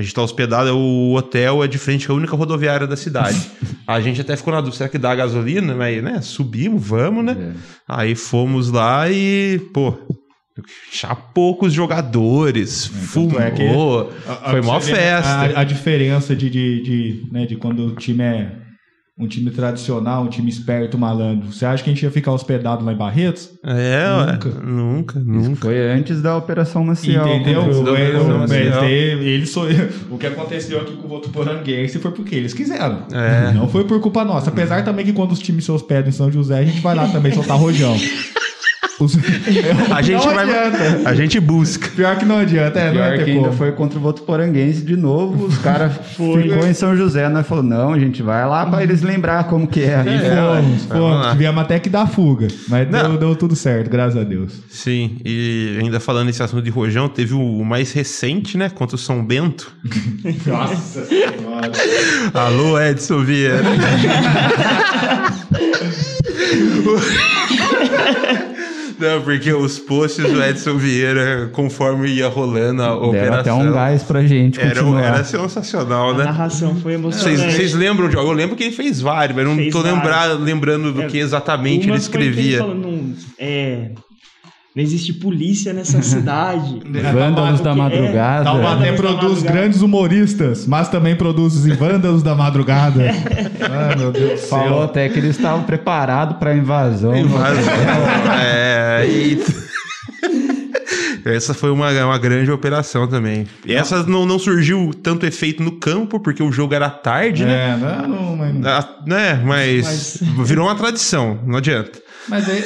a gente tá hospedado, o hotel é de frente com a única rodoviária da cidade. a gente até ficou na dúvida, será que dá gasolina? Mas, né, subimos, vamos, né? É. Aí fomos lá e, pô, chapou com os jogadores, tanto é que fumou, A- a- foi vê festa. A, a diferença de, de, de, né, de quando o time é um time tradicional, um time esperto, malandro. Você acha que a gente ia ficar hospedado lá em Barretos? É, ué, Nunca. nunca, Isso nunca. foi antes da Operação Maciel. Entendeu? o- da O- Operação o- Maciel. ele- o que aconteceu aqui com o Votuporanguense foi porque eles quiseram. É. Não foi por culpa nossa. Apesar também que quando os times se hospedam em São José, a gente vai lá também soltar rojão. Os- A gente não vai. adianta. A gente busca. Pior que não adianta, é, não Pior vai que ainda como. foi contra o Votuporanguense de novo. Os caras ficou em São José. Nós falou, não, a gente vai lá pra eles lembrar como que é. E fomos, fomos. Tivemos até que dar fuga. Mas Não. deu, deu tudo certo, graças a Deus. Sim, e ainda falando nesse assunto de rojão, teve o mais recente, né, contra o São Bento. Nossa senhora. Alô, Edson Vieira. Não, porque os posts do Edson Vieira, conforme ia rolando a Deram operação, até um gás pra gente era, continuar. era sensacional, A né? narração foi Vocês, emocionante. vocês lembram de algo? Eu lembro que ele fez vários, mas não Fez tô lembrar, lembrando do É, que exatamente ele Uma foi que ele escrevia. falou, não, é, não existe polícia nessa cidade. Vândalos da O que é? madrugada. Taubaté da produz madrugada. grandes humoristas, mas também produz os vândalos da madrugada. ah, meu Deus do Falou céu. até que eles estavam preparados pra invasão. Mas, é, e- Essa foi uma, uma grande operação também. E essa não, não surgiu tanto efeito no campo, porque o jogo era tarde, né? É, não, não, mas. Ah, né? Mas, virou uma tradição, não adianta. mas aí,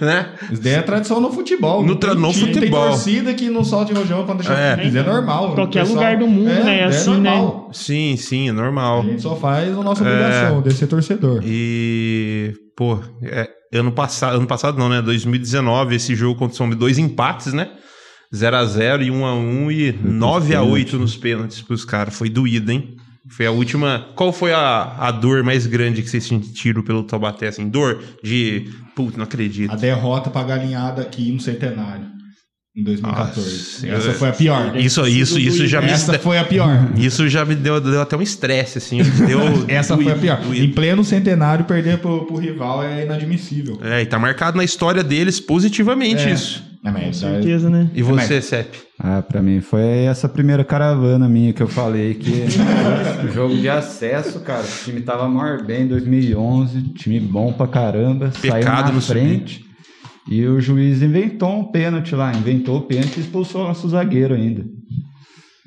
Né? isso daí é tradição no futebol. No tra- tem no futebol. Tem torcida que não solta rojão quando deixa É. é, é normal. Qualquer O pessoal- lugar do mundo, né, É assim, né? normal. Sim, sim, é normal. A gente só faz a nossa É. obrigação de ser torcedor. E, pô, é, ano passado, ano passado não, né? 2019, esse jogo contra o São dois empates, né? 0x0 e 1x1 e 9x8 nos pênaltis pros caras. Foi doído, hein? Foi a última. Qual foi a, a dor mais grande que vocês sentiram pelo Taubaté? Assim, dor de. Putz, não acredito. A derrota pra galinhada aqui no centenário. Em 2014. Nossa, Essa eu- foi a pior. Isso, isso, isso já me. Essa foi a pior. Isso já me deu, deu até um estresse, assim. Deu, Essa foi a pior. Em pleno centenário, perder pro, pro rival é inadmissível. É, e tá marcado na história deles positivamente É. isso. É, Com certeza, né? E você, Sep? Ah, pra mim foi essa primeira caravana minha que eu falei que jogo de acesso, cara. O time tava maior bem em 2011, time bom pra caramba, saiu Pecado na não frente. E o juiz inventou um pênalti lá, inventou o pênalti e expulsou o nosso zagueiro ainda.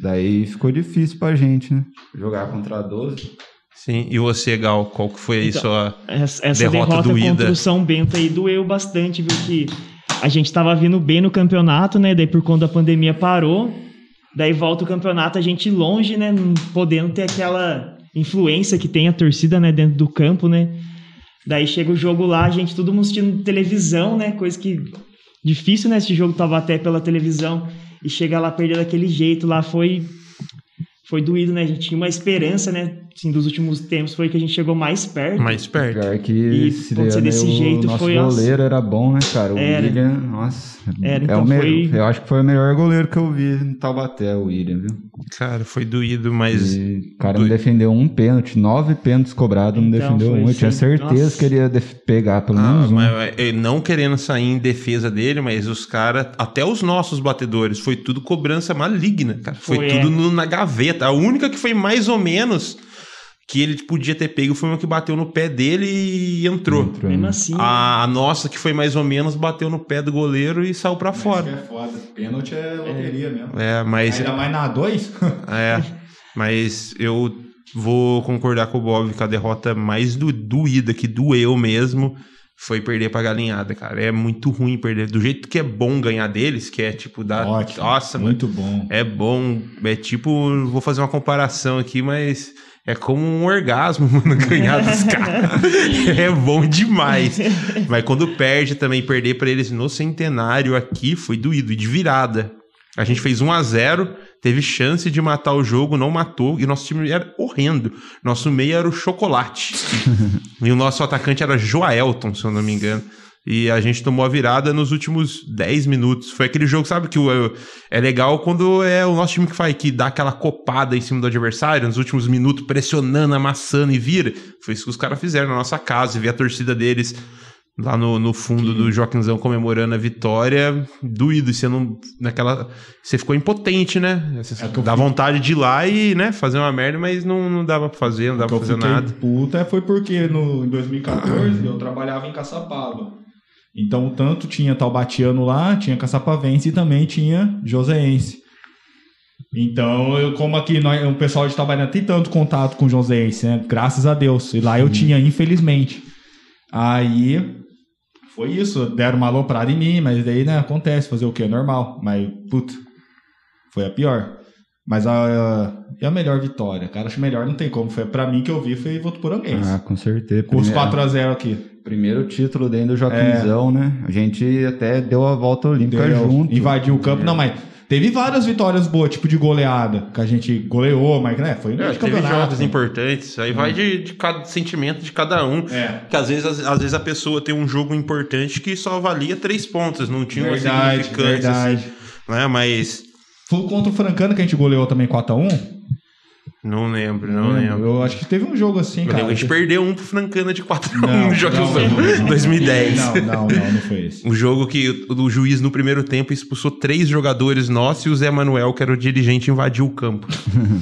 Daí ficou difícil pra gente, né? Jogar contra 12. Sim. E você, Gal, qual que foi aí Então, sua. Essa, essa Derrota derrota, doída. contra o São Bento aí doeu bastante, viu? Que a gente tava vindo bem no campeonato, né? Daí por conta da pandemia parou. Daí volta o campeonato, a gente longe, né? Não podendo ter aquela influência que tem a torcida, né? Dentro do campo, né? Daí chega o jogo lá, a gente todo mundo assistindo televisão, né? Coisa que difícil, né? Esse jogo tava até pela televisão. E chega lá perder daquele jeito lá, foi... Foi doído, né? A gente tinha uma esperança, né? Assim, dos últimos tempos foi que a gente chegou mais perto. Mais perto. Pior que E se acontecer desse o jeito nosso foi, goleiro era bom, né, cara? O Era. William, nossa. Era, é então o me- foi- Eu acho que foi o melhor goleiro que eu vi no Taubaté, o William, viu? Cara, foi doído, mas. E o cara não defendeu um pênalti, nove pênaltis cobrados, não Então, defendeu um. Eu tinha certeza nossa. que ele ia pegar pelo Ah, menos um. mas, é, não querendo sair em defesa dele, mas os caras, até os nossos batedores, foi tudo cobrança maligna, cara. Foi, Foi, tudo é. no- na gaveta. A única que foi mais ou menos que ele podia ter pego foi uma que bateu no pé dele e entrou. Entrou, Mesmo né? assim, A, a nossa, que foi mais ou menos, bateu no pé do goleiro e saiu pra Isso fora. é foda. Pênalti é loteria mesmo. É, mas. Ainda mais na A2. É, mas eu vou concordar com o Bob que a derrota mais do, doída, que doeu mesmo, foi perder pra galinhada, cara. É muito ruim perder. Do jeito que é bom ganhar deles, que é tipo dar. Ótimo. Nossa, mano. Muito bom. É bom. É tipo, vou fazer uma comparação aqui, mas. É como um orgasmo, mano, ganhar dos caras. É bom demais. Mas quando perde também, perder pra eles no centenário aqui foi doído, e de virada. A gente fez 1 a 0 teve chance de matar o jogo, não matou, e nosso time era horrendo. Nosso meio era o Chocolate. e o nosso atacante era Joelton, se eu não me engano. E a gente tomou a virada nos últimos 10 minutos. Foi aquele jogo, sabe, que é legal quando é o nosso time que faz, que dá aquela copada em cima do adversário, nos últimos minutos, pressionando, amassando e vira. Foi isso que os caras fizeram na nossa casa, e ver a torcida deles lá no, no fundo do Joaquinzão comemorando a vitória, doído, você não, naquela, você ficou impotente, né? Você É dá vontade de ir lá e, né, fazer uma merda, mas não, não dava pra fazer, não dava eu fazer nada. puta foi porque no, em 2014 eu trabalhava em Caçapava. Então, tanto tinha Taubatiano lá, tinha Caçapavense e também tinha Joseense. Então, eu, como aqui nós, o pessoal de Itabaiana tem tanto contato com Joseense, né? Graças a Deus. E lá eu tinha, infelizmente. Aí, foi isso. Deram uma aloprada em mim, mas daí, né, acontece. Fazer o quê? Normal. Mas, puta, foi a pior. Mas a, a, a melhor vitória, cara, acho melhor, não tem como. Foi pra mim que eu vi, foi Votuporanguense. Ah, com certeza. com os Primeiro- 4x0 aqui. Primeiro título dentro do Joaquinzão, né? A gente até deu a volta olímpica Entendeu? junto. Invadiu o campo. Não, mas teve várias vitórias boas, tipo de goleada, que a gente goleou, mas né, foi É, de teve jogos importantes, aí vai de, de cada sentimento de cada um. É. Que às vezes, às, às vezes a pessoa tem um jogo importante que só valia três pontos, não tinha uma Verdade, significância, verdade. assim, né? Mas Foi contra o Francano que a gente goleou também 4x1? Não lembro, não lembro. Eu acho que teve um jogo assim, Eu cara. lembro, a gente perdeu um pro Francana de 4 a 1 Não, no jogo não, não, não. 2010. Não, não, não, não foi esse. O jogo que o, o juiz no primeiro tempo expulsou três jogadores nossos e o Zé Manuel, que era o dirigente, invadiu o campo.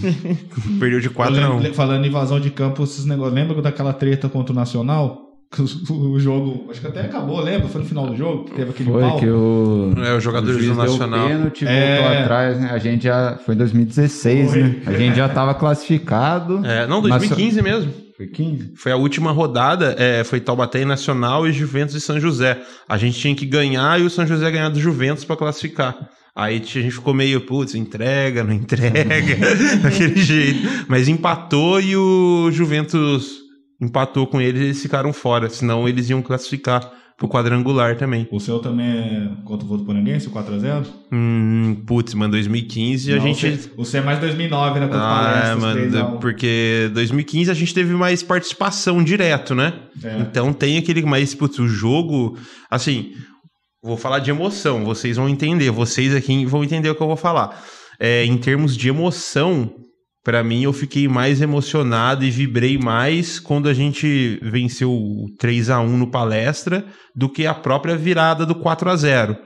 Perdeu de 4 a Eu 1 lembro- Falando em invasão de campo, esses negócios. Lembra daquela treta contra o Nacional? O, jogo, acho que até acabou, lembra? Foi no final do jogo que teve aquele Foi pau. que o. É, o juiz do deu Nacional. pênalti, É. voltou atrás, né? A gente já. Foi em 2016, Foi. né? A gente já tava classificado. É, não, 2015 mesmo. Foi 15? Foi a última rodada, é, foi Taubaté e Nacional e Juventus e São José. A gente tinha que ganhar e o São José ganhar do Juventus pra classificar. Aí a gente ficou meio, putz, entrega, não entrega, daquele jeito. Mas empatou e o Juventus empatou com eles e eles ficaram fora, senão eles iam classificar pro quadrangular também. O seu também é contra o Votuporangüense, o 4x0? Hum, putz, mano, 2015 a Não, gente. Você, você é mais 2009, né? Contra Ah, mano, 3x1. porque 2015 a gente teve mais participação direto, né? É. Então tem aquele. Mas, putz, o jogo. Assim, vou falar de emoção, vocês vão entender. Vocês aqui vão entender o que eu vou falar. É, em termos de emoção, pra mim eu fiquei mais emocionado e vibrei mais quando a gente venceu o 3 a 1 no palestra do que a própria virada do 4 a 0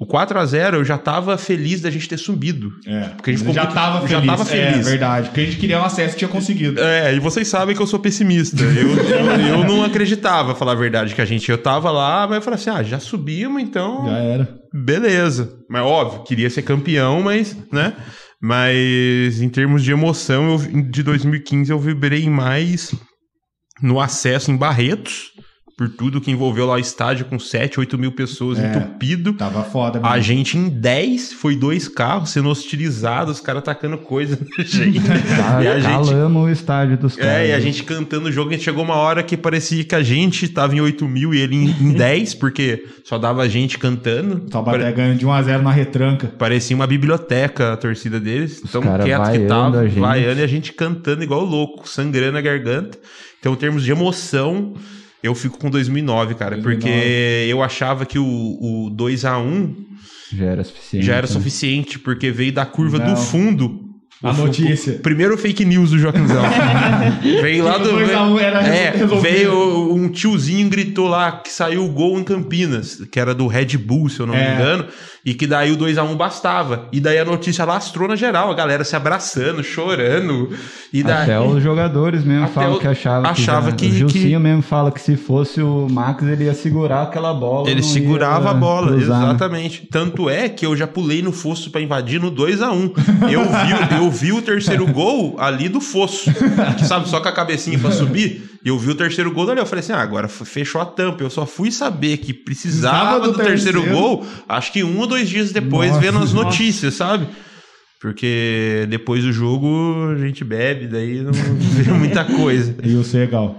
O 4 a 0 eu já tava feliz da gente ter subido. É, Porque a gente já muito- tava já feliz. tava feliz. É verdade. Porque a gente queria um acesso e tinha conseguido. É, e vocês sabem que eu sou pessimista. Eu, eu, eu não acreditava, falar a verdade, que a gente. Eu tava lá, mas eu falei assim: ah, já subimos, então. Já era. Beleza. Mas óbvio, queria ser campeão, mas, né? Mas em termos de emoção, eu, de 2015 eu vibrei mais no acesso em Barretos, por tudo que envolveu lá o estádio com 7, 8 mil pessoas É. entupido. Tava foda, A mesmo. gente em 10 foi dois carros sendo hostilizados, os caras tacando coisa na gente. Tá, E a gente- o estádio dos caras. É, e a gente cantando o jogo, a gente chegou uma hora que parecia que a gente tava em 8 mil e ele em, em 10, porque só dava gente cantando. O Taubaté ganhando de 1x0 na retranca. Parecia uma biblioteca a torcida deles. Tão cara quieto que tava, a vaiando e a gente cantando igual louco, sangrando a garganta. Então, em termos de emoção, eu fico com 2009, cara, 2009. porque eu achava que o, o 2 a 1 Já era suficiente. já era né? suficiente, porque veio da curva Não. do fundo. A O notícia. primeiro fake news do Joaquimzão. veio lá do. o 2 a 1 era é, veio um tiozinho gritou lá que saiu o gol em Campinas, que era do Red Bull, se eu não É. me engano, e que daí o 2 a 1 bastava. E daí a notícia lastrou na geral, a galera se abraçando, chorando. E daí. Até os jogadores mesmo falam o- que achavam achava já- que- O que- Gilcinho mesmo fala que se fosse o Max, ele ia segurar aquela bola. Ele segurava ia a bola, cruzar, né? exatamente. Tanto é que eu já pulei no fosso pra invadir no 2 a 1 eu vi, eu vi o terceiro gol ali do fosso. Que sabe, só com a cabecinha pra subir. E eu vi o terceiro gol dali. Eu falei assim: ah, agora fechou a tampa. Eu só fui saber que precisava do, do terceiro, terceiro. gol, acho que um ou dois dias depois, Nossa, vendo as nossa. notícias, sabe? Porque depois do jogo a gente bebe, daí não vê muita coisa. E o Segal.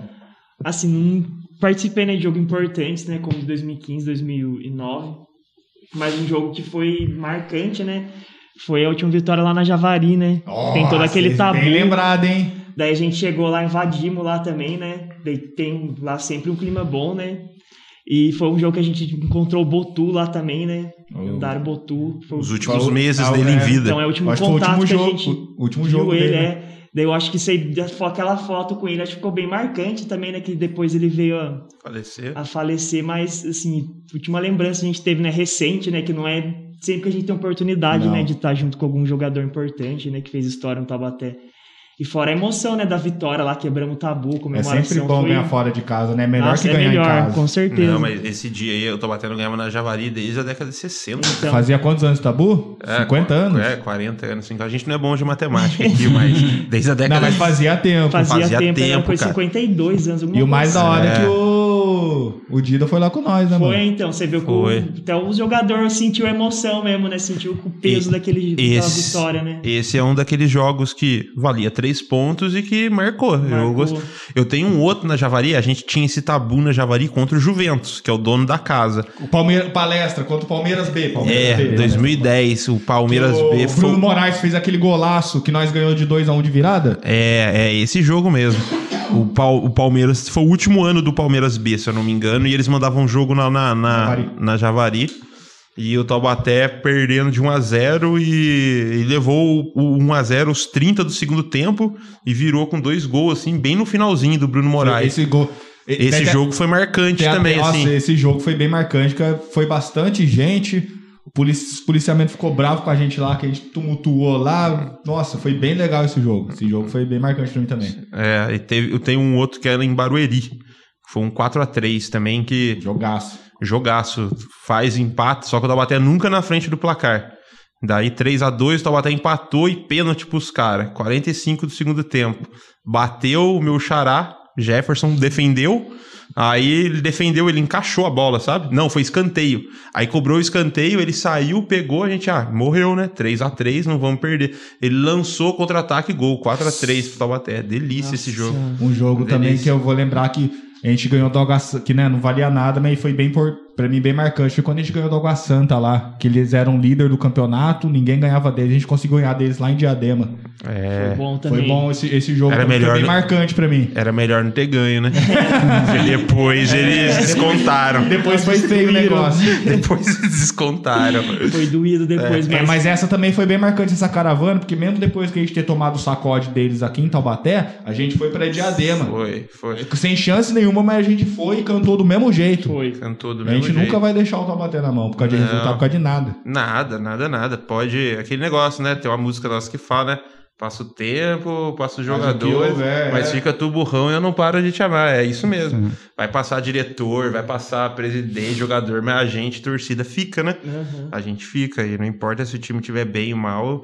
Assim, não participei né, de jogos importantes, né? Como de 2015, 2009. Mas um jogo que foi marcante, né? Foi a última vitória lá na Javari, né? tem todo aquele tabu. Bem lembrado, hein? Daí a gente chegou lá, invadimos lá também, né? Daí tem lá sempre um clima bom, né? E foi um jogo que a gente encontrou o Botu lá também, né? Oh. O Dário Botu. Foi Os últimos Qual- meses dele em é. vida. Então é o último Acho que foi o contato último que jogo. a gente o último viu jogo ele, dele. né? é. Daí eu acho que isso aí, aquela foto com ele, acho que ficou bem marcante também, né? Que depois ele veio a, Falecer. a falecer, mas assim, última lembrança a gente teve, né, recente, né, que não é sempre que a gente tem oportunidade, Não. né, de estar junto com algum jogador importante, né, que fez história no Tabaté. E fora a emoção, né, da vitória lá, quebramos o tabu, É comemoração. sempre bom foi... ganhar fora de casa, né? Melhor Nossa, que é ganhar melhor, em casa. com certeza. Não, mas esse dia aí eu tô batendo ganhava na Javari desde a década de 60. Então, Fazia quantos anos tabu? É, 50 qu- anos? É, 40 anos. Então a gente não é bom de matemática aqui, mas desde a Não, década mas fazia tempo. fazia, fazia tempo, tempo, cara. 52 anos. E o mais coisa da hora é É. que o, o Dida foi lá com nós, né, Foi, mano? então, você viu que Foi. o, até o jogador sentiu a emoção mesmo, né? Sentiu o peso E- daquele, daquela esse- vitória, né? Esse é um daqueles jogos que valia três pontos e que marcou. Eu, Marcou. gost... eu tenho um outro na Javari, a gente tinha esse tabu na Javari contra o Juventus, que é o dono da casa. O Palmeiras, palestra contra o Palmeiras B. Palmeiras É, B, né? 2010, o Palmeiras o B Bruno foi. Moraes fez aquele golaço que nós ganhou de 2x1 de virada. É, é esse jogo mesmo. O, Pal- o Palmeiras foi o último ano do Palmeiras B, se eu não me engano, e eles mandavam um jogo na, na, na, Javari. na Javari. E o Taubaté perdendo de 1 a 0 e, e levou o 1 a 0 os 30 do segundo tempo e virou com dois gols assim bem no finalzinho do Bruno Moraes. Esse, Esse gol. Tem- jogo foi marcante até- também nossa, assim. esse jogo foi bem marcante, foi bastante gente. O polici- o policiamento ficou bravo com a gente lá, que a gente tumultuou lá. Nossa, foi bem legal esse jogo. Esse jogo foi bem marcante pra mim também. É, e teve, eu tenho um outro que era em Barueri. Foi um 4 a 3 também que Jogaço. jogaço, faz empate, só que o Taubaté nunca na frente do placar. Daí 3 a 2 o Taubaté empatou e pênalti pros caras. 45 do segundo tempo. Bateu o meu xará, Jefferson defendeu. Aí ele defendeu, ele encaixou a bola, sabe? Não, foi escanteio. Aí cobrou o escanteio, ele saiu, pegou, a gente, ah, morreu, né? 3 a 3 não vamos perder. Ele lançou contra-ataque, gol, 4 a 3 pro Taubaté. Delícia esse jogo. Um jogo Delícia. também que eu vou lembrar que A gente ganhou do Santa, que né, não valia nada, mas foi bem por, pra mim bem marcante. Foi quando a gente ganhou do Água Santa lá, que eles eram líder do campeonato, ninguém ganhava deles, a gente conseguiu ganhar deles lá em Diadema. É, Foi bom também. Foi bom esse, esse jogo, Era melhor foi bem no- marcante pra mim. era melhor não ter ganho, né? Depois eles descontaram. Depois foi feio o negócio. Depois eles descontaram. Foi doído depois, É, mas, mas essa também foi bem marcante essa caravana, porque mesmo depois que a gente ter tomado o sacode deles aqui em Taubaté, a gente foi pra Diadema. Foi, foi. Sem chance nenhuma, mas a gente foi e cantou do mesmo jeito. foi. Cantou do mesmo gente jeito. nunca vai deixar o Taubaté na mão, por causa de Não. resultado, por causa de nada. Nada, nada, nada. Pode. Aquele negócio, né? Tem uma música nossa que fala, né? Passa o tempo, passa os Mas o que jogadores, houver, mas é. fica tu burrão e eu não paro de te amar. É isso mesmo. Uhum. Vai passar diretor, vai passar presidente, jogador, mas a gente, torcida, fica, né? Aham. A gente fica e não importa se o time estiver bem ou mal.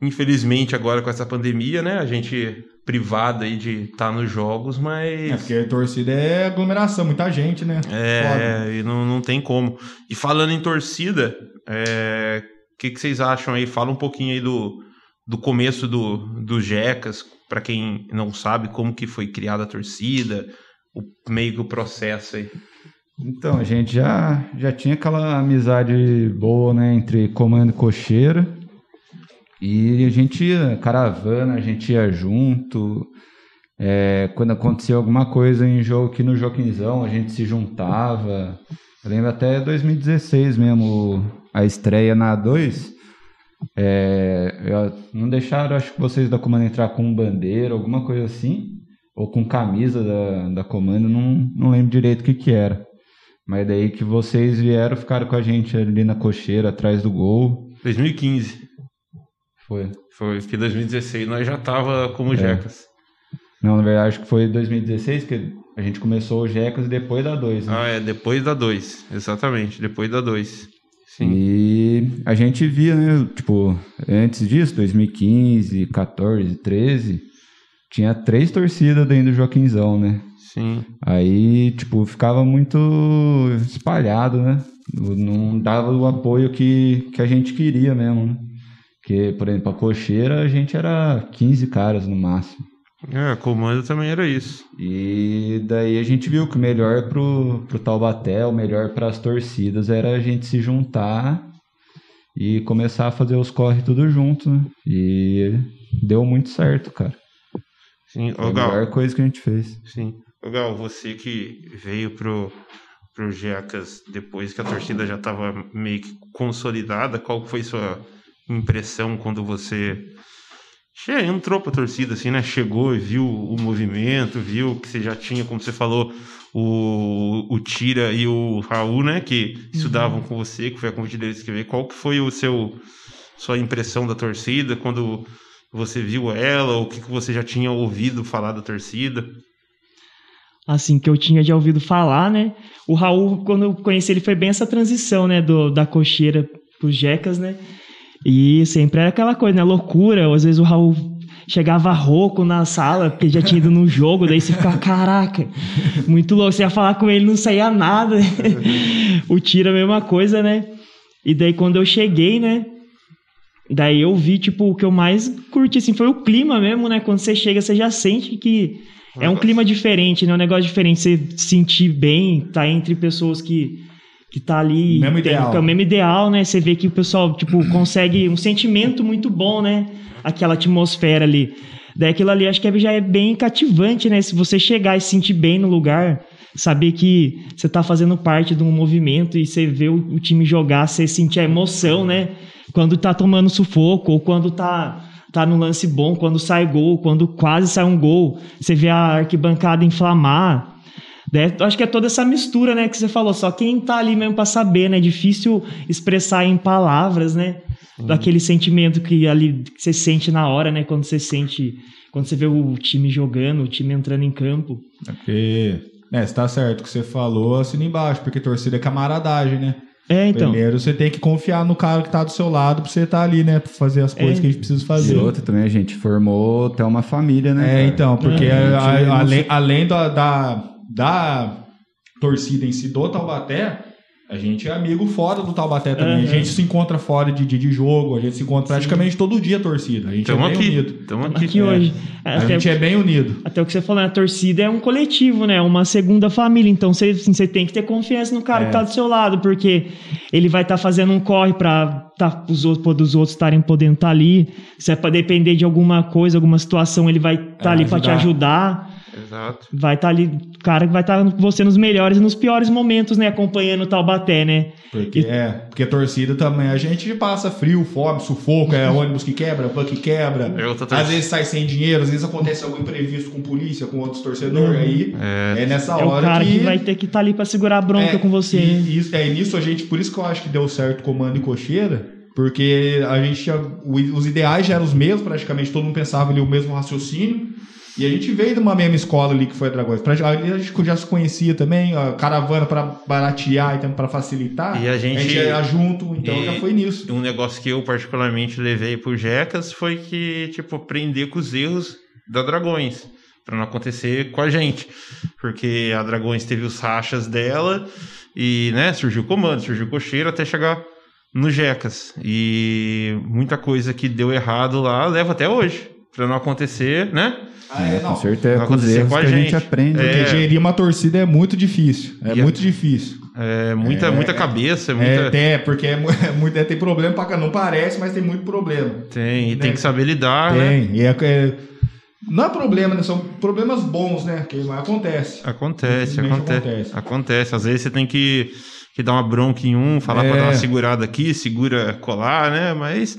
Infelizmente, agora com essa pandemia, né? A gente privado aí de estar nos jogos, mas. É, porque a torcida é aglomeração, muita gente, né? Foda. É, e não, não tem como. E falando em torcida, é, o que, que vocês acham aí? Fala um pouquinho aí do, do começo do, do Jecas, para quem não sabe como que foi criada a torcida, o meio que o processo aí. Então, a gente já, já tinha aquela amizade boa, né, entre comando e cocheira. E a gente ia caravana, a gente ia junto. É, quando acontecia alguma coisa em jogo aqui no Joaquinzão, a gente se juntava. Eu lembro até 2016 mesmo, a estreia na A2. É, não deixaram, acho que vocês da Comando entrar com bandeira, alguma coisa assim. Ou com camisa da, da Comando, não, não lembro direito o que que era. Mas daí que vocês vieram, ficaram com a gente ali na cocheira, atrás do gol. 2015. Foi. Foi porque 2016 nós já tava como É. Jecas. Não, na verdade, acho que foi 2016 que a gente começou o Jecas e depois da 2, né? Ah, é, depois da 2. Exatamente, depois da 2. Sim. E a gente via, né? Tipo, antes disso, 2015, 14, 13, tinha três torcidas dentro do Joaquinzão, né? Sim. Aí, tipo, ficava muito espalhado, né? Não dava o apoio que, que a gente queria mesmo, né? Porque, por exemplo, a cocheira a gente era 15 caras no máximo. É, comando também era isso. E daí a gente viu que o melhor pro, pro Taubaté, o melhor para as torcidas era a gente se juntar e começar a fazer os corre tudo junto, né? E deu muito certo, cara. Sim, Foi a Gal, melhor coisa que a gente fez. Sim. Ô, Gal, você que veio pro, pro Jecas depois que a torcida já estava meio que consolidada, qual foi sua impressão quando você entrou pra torcida, assim, né? Chegou e viu o movimento, viu que você já tinha, como você falou, o, o Tira e o Raul, né? Que estudavam com você, que foi a convite deles que veio. Qual que foi o seu sua impressão da torcida quando você viu ela? O que, que você já tinha ouvido falar da torcida? assim, que eu tinha já ouvido falar, né? O Raul, quando eu conheci ele, foi bem essa transição, né? Do, da cocheira pros Jecas, né? E sempre era aquela coisa, né? Loucura. Às vezes o Raul chegava rouco na sala, porque já tinha ido no jogo, daí você ficava, caraca, muito louco. Você ia falar com ele, não saía nada. o Tira a mesma coisa, né? E daí quando eu cheguei, né? Daí eu vi, tipo, o que eu mais curti, assim, foi o clima mesmo, né? Quando você chega, você já sente que é um clima diferente, né? Um negócio diferente. Você se sentir bem, tá entre pessoas que, que tá ali. Mesmo tem- ideal. que é o mesmo ideal, né? Você vê que o pessoal, tipo, consegue um sentimento muito bom, né? Aquela atmosfera ali. Daí aquilo ali acho que já é bem cativante, né? Se você chegar e se sentir bem no lugar, saber que você tá fazendo parte de um movimento e você vê o, o time jogar, você sentir a emoção, né? Quando tá tomando sufoco ou quando tá tá no lance bom, quando sai gol, quando quase sai um gol, você vê a arquibancada inflamar. Né? Eu Acho que é toda essa mistura, né, que você falou. Só quem tá ali mesmo para saber, né? É difícil expressar em palavras, né? Daquele sentimento que ali que você sente na hora, né? Quando você sente, quando você vê o time jogando, o time entrando em campo. É porque, né, você tá certo o que você falou, assina embaixo, porque torcida é camaradagem, né? É, então. Primeiro você tem que confiar no cara que tá do seu lado pra você estar ali, né? Pra fazer as coisas É. que a gente precisa E fazer. outra também, a gente formou até uma família, né? É, cara? então, porque É, a- a- além, além da, da, da torcida em si do Taubaté, A gente é amigo fora do Taubaté também. Aham. A gente se encontra fora de dia de jogo, a gente se encontra praticamente todo dia a torcida. A gente Estamos é bem aqui. unido. Estamos aqui. Aqui hoje. A Até, gente é bem unido. até o que você falou, né? a torcida é um coletivo, né? Uma segunda família. Então você, assim, você tem que ter confiança no cara É. que tá do seu lado, porque ele vai estar fazendo um corre para tá, os outros, outros estarem podendo estar ali. Se é para depender de alguma coisa, alguma situação, ele vai estar É, ali para te ajudar. Exato. Vai estar ali, o cara que vai estar com você nos melhores e nos piores momentos, né? Acompanhando o Taubaté, né? Porque, é, porque torcida também, a gente passa frio, fome, sufoco, é ônibus que quebra, van que quebra. É Às vezes sai sem dinheiro, às vezes acontece algum imprevisto com polícia, com outros torcedores. Aí é, nessa É o hora cara que, que vai ter que estar ali para segurar a bronca É, com você. E, né? e isso, é nisso a gente, por isso que eu acho que deu certo o comando e cocheira, porque a gente tinha, os ideais já eram os mesmos, praticamente todo mundo pensava ali o mesmo raciocínio. E a gente veio de uma mesma escola ali que foi a Dragões. Pra, a gente já se conhecia também, a caravana para baratear e para facilitar. E a gente- ia junto, então já foi nisso. Um negócio que eu particularmente levei pro Jecas foi que, tipo, aprender com os erros da Dragões. Pra não acontecer com a gente. Porque a Dragões teve os rachas dela e, né, surgiu o comando, surgiu o cocheiro até chegar no Jecas. E muita coisa que deu errado lá leva até hoje. Pra não acontecer, né? Ah, É, é, com não. certeza, com os acontecer erros com a que a gente gente. aprende. É. Porque gerir uma torcida é muito difícil. É E a- muito difícil. É muita, É, muita é- cabeça, É, muita. até, porque é, mu- é muito, é, tem problema pra. Não parece, mas tem muito problema. Tem, e tem né? que saber lidar, né? Tem. E é, é- não é problema, né? São problemas bons, né? Que acontece. Acontece, acontece, acontece. acontece. Às vezes você tem que, que dar uma bronca em um, falar É. pra dar uma segurada aqui, segura colar, né? Mas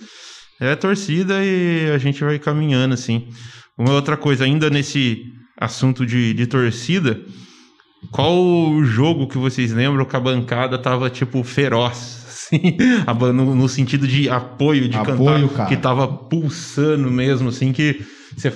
é torcida e a gente vai caminhando assim. Uma outra coisa, ainda nesse assunto de, de torcida, qual o jogo que vocês lembram que a bancada tava tipo feroz? assim, no, no sentido de apoio, de Apoio, cantar, cara. que tava pulsando mesmo, assim, que você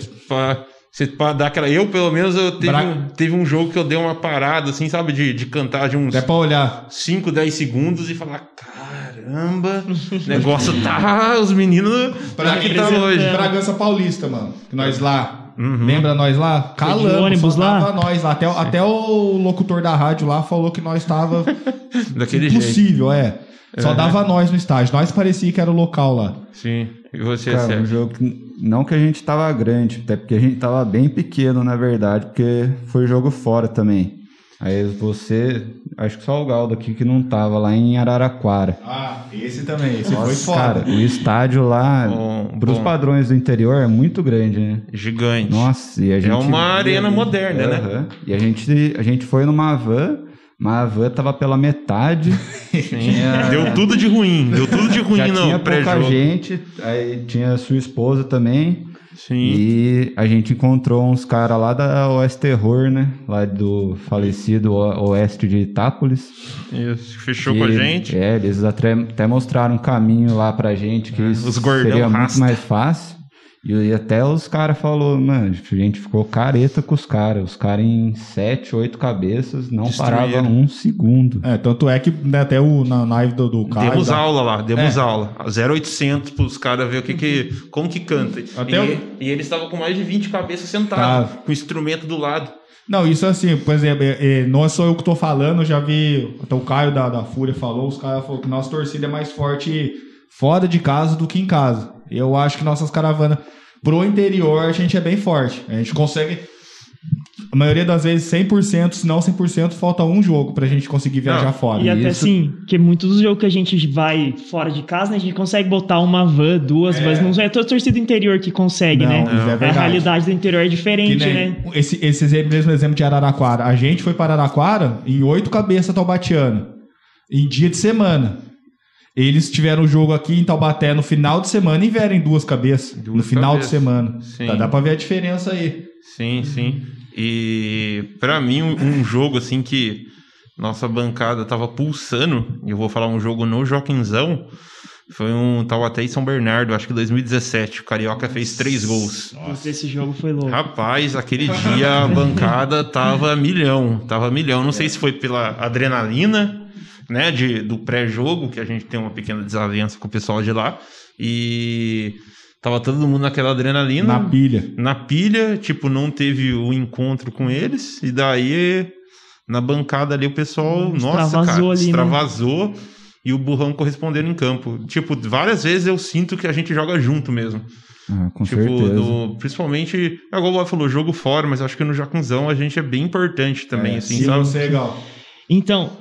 você dá aquela. Eu, pelo menos, eu teve, Bra- um, teve um jogo que eu dei uma parada, assim, sabe, de, de cantar de uns Até pra olhar. 5, 10 segundos e falar: caramba, o negócio tá. Os meninos. Pra que tá hoje. Bragança Paulista, mano. Que nós lá. Uhum. Lembra nós lá? Calamos. ônibus lá? nós lá. Até, até o locutor da rádio lá falou que nós tava Daquele jeito. impossível, é. Só dava nós no estádio. Nós parecia que era o local lá. Sim. E você, Cara, um Sérgio? jogo que, não que a gente tava grande, até porque a gente tava bem pequeno, na verdade, porque foi jogo fora também. Aí você, acho que só o Galdo aqui que não tava lá em Araraquara. Ah, esse também. Esse foi Nossa, foda. cara, o estádio lá, Bom, pros bom. padrões do interior, é muito grande, né? Gigante. Nossa, e a gente... uma arena moderna, né? Aham. E a gente, a gente foi numa van, mas a van tava pela metade. Tinha- Deu tudo de ruim. Deu tudo de ruim Já no tinha pouca gente, aí tinha sua esposa também. Sim. E a gente encontrou uns caras lá da Oeste Terror, né? Lá do falecido Oeste de Itápolis. Isso. Fechou que- com a gente. É, eles até, até mostraram um caminho lá pra gente que isso É, os seria muito mais fácil. E, até os caras falaram, mano, a gente ficou careta com os caras. Os caras em sete, oito cabeças não paravam um segundo. É, tanto é que né, até o, na live do, do Caio... Demos da- aula lá, demos É. aula. 0800 pros caras ver o que que, como que canta. Até e, o- e eles estavam com mais de 20 cabeças sentados, Tá. com o instrumento do lado. Não, isso assim, por exemplo, é, é, não é só eu que tô falando, eu já vi, até o Caio da, da Fúria falou, os caras falaram que nossa torcida é mais forte fora de casa do que em casa. Eu acho que nossas caravanas pro interior a gente é bem forte. A gente consegue, a maioria das vezes 100%, se não 100%, falta um jogo pra gente conseguir viajar Não, fora. E até isso. assim, que muitos dos jogos que a gente vai fora de casa, né, a gente consegue botar uma van, duas vans. Não é toda torcida do interior que consegue, Não, né? é a realidade do interior é diferente, né? esse, esse exemplo- mesmo exemplo de Araraquara. A gente foi para Araraquara em oito cabeças taubatiana, em dia de semana. Eles tiveram o jogo aqui em Taubaté no final de semana e vieram em duas cabeças. Duas no final cabeças. de semana. Sim. Dá, dá pra ver a diferença aí. Sim, sim. E pra mim, um, um jogo assim que nossa bancada tava pulsando, e eu vou falar um jogo no Joaquinzão, foi um Taubaté e São Bernardo, acho que 2017. O Carioca fez três gols. Nossa, esse jogo foi louco. Rapaz, aquele dia a bancada tava milhão, tava milhão. Não sei se foi pela adrenalina, né, de, do pré-jogo, que a gente tem uma pequena desavença com o pessoal de lá, e tava todo mundo naquela adrenalina. Na pilha. na pilha, tipo, não teve o encontro com eles, e daí na bancada ali o pessoal, Hum, nossa, extravasou cara, ali, né? extravasou e o burrão correspondendo em campo. Tipo, várias vezes eu sinto que a gente joga junto mesmo. Ah, com tipo, certeza. no- principalmente, igual o falou, jogo fora, mas eu acho que no Jacunzão a gente é bem importante também, É, assim, sim, sabe? você é legal. Então,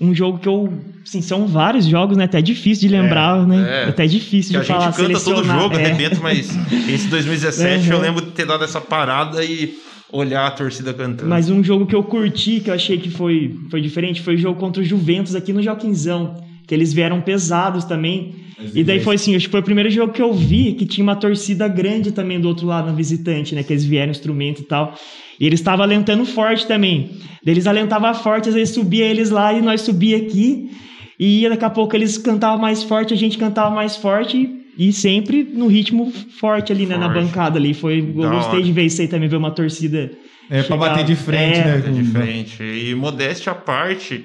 um jogo que eu. Assim, são vários jogos, né? Até difícil de lembrar, né? é. Até difícil Que a de falar. gente canta todo jogo, é. arrebenta, mas esse 2017 eu Uhum. lembro de ter dado essa parada e olhar a torcida cantando. Mas um jogo que eu curti, que eu achei que foi, foi diferente, foi o jogo contra o Juventus aqui no Joaquinzão. Que eles vieram pesados também. E daí foi assim, acho que foi o primeiro jogo que eu vi que tinha uma torcida grande também do outro lado, na visitante, né? Que eles vieram instrumento e tal. E eles estavam alentando forte também. Eles alentavam forte, às vezes subia eles lá e nós subia aqui. E daqui a pouco eles cantavam mais forte, a gente cantava mais forte. E sempre no ritmo forte ali, né? Na bancada ali. Foi, eu gostei de ver isso aí também, ver uma torcida. É pra chegar- bater de frente, É, né? É diferente. E modéstia à parte,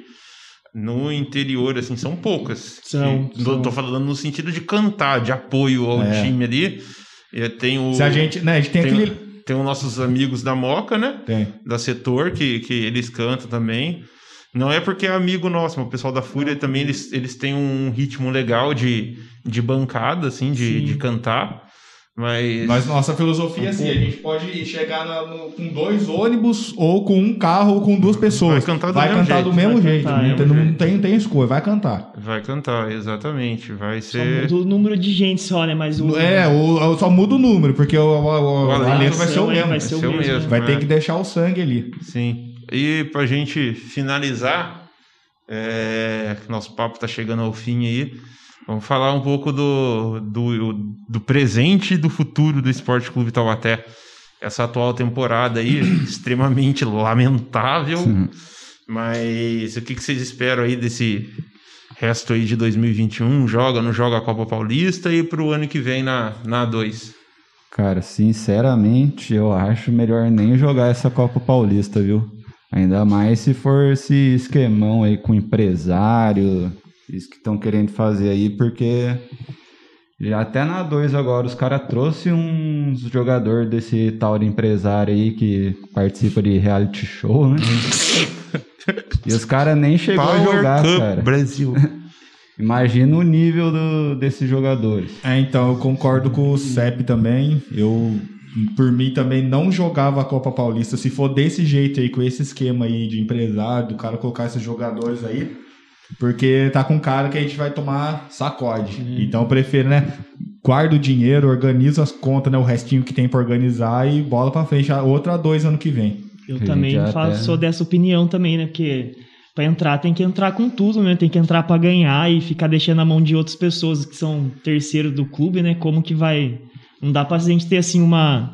no interior, assim, são poucas. São, E são. Tô falando no sentido de cantar, de apoio ao É. time ali. Tem o. Se a gente, né, a gente tem, tem, aquele... tem os nossos amigos da Moca, né? Tem. Da setor, que, que eles cantam também. Não é porque é amigo nosso, mas o pessoal da Fúria também, eles, eles têm um ritmo legal de, de bancada, assim, de, Sim. de cantar. Mas. Mas nossa filosofia é assim, a gente pode chegar na- no- com dois ônibus, ou com um carro, ou com duas pessoas. Vai cantar do Vai mesmo cantar jeito. do mesmo Vai jeito. cantar, não, é. tem, não tem, tem escolha, vai cantar. Vai cantar, exatamente. Vai Só ser. muda o número de gente só, né? Mas o. É, o, o- só muda o número, porque o, o, o, O a alento letra vai ser o mesmo. Vai ser o mesmo. Vai é. ter que deixar o sangue ali. Sim. E pra gente finalizar, é, nosso papo tá chegando ao fim aí, vamos falar um pouco do, do, do presente e do futuro do Esporte Clube Taubaté. Essa atual temporada aí, extremamente lamentável, mas o que, que vocês esperam aí desse resto aí de 2021? Joga, não joga a Copa Paulista e pro ano que vem na, na A2? Cara, sinceramente, eu acho melhor nem jogar essa Copa Paulista, viu? Ainda mais se for esse esquemão aí com empresário, isso que estão querendo fazer aí, porque já até na 2 agora os caras trouxeram uns jogadores desse tal de empresário aí que participa de reality show, né? e os caras nem chegou a jogar, cara. Brasil. Imagina o nível do, desses jogadores. É, então, eu concordo com o CEP também. Eu, por mim, também não jogava a Copa Paulista. Se for desse jeito aí, com esse esquema aí de empresário, do cara colocar esses jogadores aí, porque tá com cara que a gente vai tomar sacode. Então, eu prefiro, né? Guarda o dinheiro, organiza as contas, né? O restinho que tem pra organizar e bola pra frente. A Outra a dois ano que vem. Eu A também faço, até- sou dessa opinião também, né? Porque pra entrar tem que entrar com tudo, né? Tem que entrar pra ganhar e ficar deixando na mão de outras pessoas que são terceiro do clube, né? Como que vai. Não dá pra gente ter assim uma,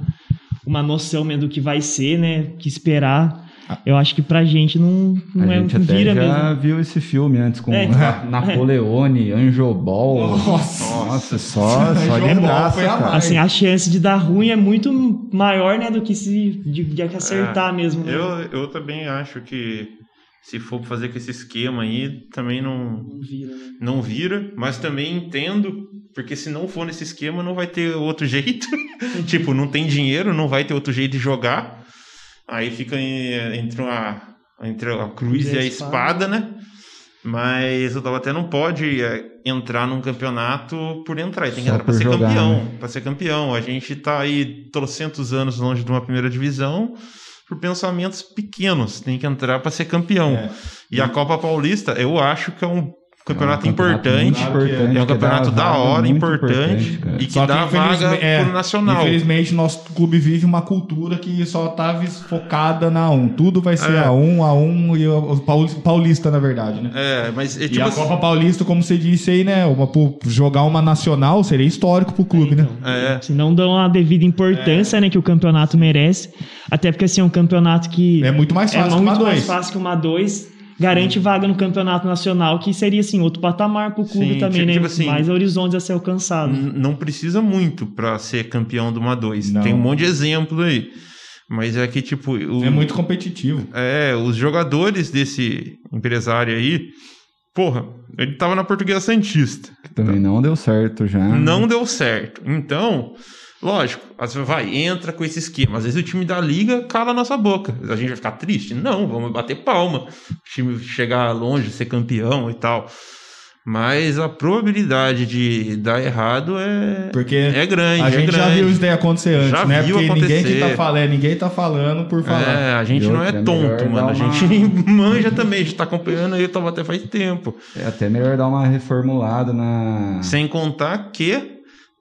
uma noção mesmo do que vai ser, né? Que esperar. Eu acho que pra gente não, não a é gente até vira já mesmo. viu esse filme antes com É, Na- Napoleone, Anjo Ball. Nossa. Nossa, só, só de Ball graça, foi a cara. mais. Assim, a chance de dar ruim é muito maior, né? Do que se de, de acertar mesmo. né? Eu, eu também acho que se for fazer com esse esquema aí, também não, Não vira, né? não vira, mas também entendo, porque se não for nesse esquema, não vai ter outro jeito. tipo, não tem dinheiro, não vai ter outro jeito de jogar. Aí fica em- entre, uma, entre a cruz e a espada, né? Mas o Taubaté não pode é, entrar num campeonato por entrar, ele tem que Só entrar para ser jogar, campeão. né? Para ser campeão. A gente tá aí trocentos anos longe de uma primeira divisão por pensamentos pequenos. Tem que entrar para ser campeão. É. E a Copa Paulista, eu acho que é um campeonato É um campeonato importante. muito é. importante, É um campeonato da hora, muito importante, cara. e que Só dá vaga é, pro Nacional. Infelizmente, nosso clube vive uma cultura que só tá focada na A1. Tudo vai ser É. A1, A1 e o pauli- paulista, na verdade, né? É, mas é, E tipo a assim, Copa Paulista, como você disse aí, né? Uma, jogar uma nacional seria histórico pro clube, né? é, Se não dão a devida importância, né, que o campeonato merece. Até porque assim, é um campeonato que É muito mais é fácil que uma muito mais 2. fácil que uma 2. Garante vaga no campeonato nacional, que seria assim, outro patamar pro clube Sim, também, tipo- né? tipo assim, mais horizontes a ser alcançado. não precisa muito pra ser campeão de uma 2. Não. Tem um monte de exemplo aí. Mas é que, tipo, o- É muito competitivo. é, os jogadores desse empresário aí, porra, ele tava na Portuguesa Santista. Que também não deu certo já. Não deu certo. Então, Lógico, às vezes vai, entra com esse esquema. Às vezes o time da liga cala a nossa boca. A gente vai ficar triste? Não, vamos bater palma. O time chegar longe, ser campeão e tal. Mas a probabilidade de dar errado é, Porque é grande. a é gente já grande. viu isso daí acontecer antes, Já né? viu Porque ninguém que acontecer. tá falando, ninguém tá falando por falar. É, a gente não é é tonto, mano. dar A uma- gente manja também, a gente tá acompanhando aí o Taubaté faz tempo. É até melhor dar uma reformulada na. Sem contar que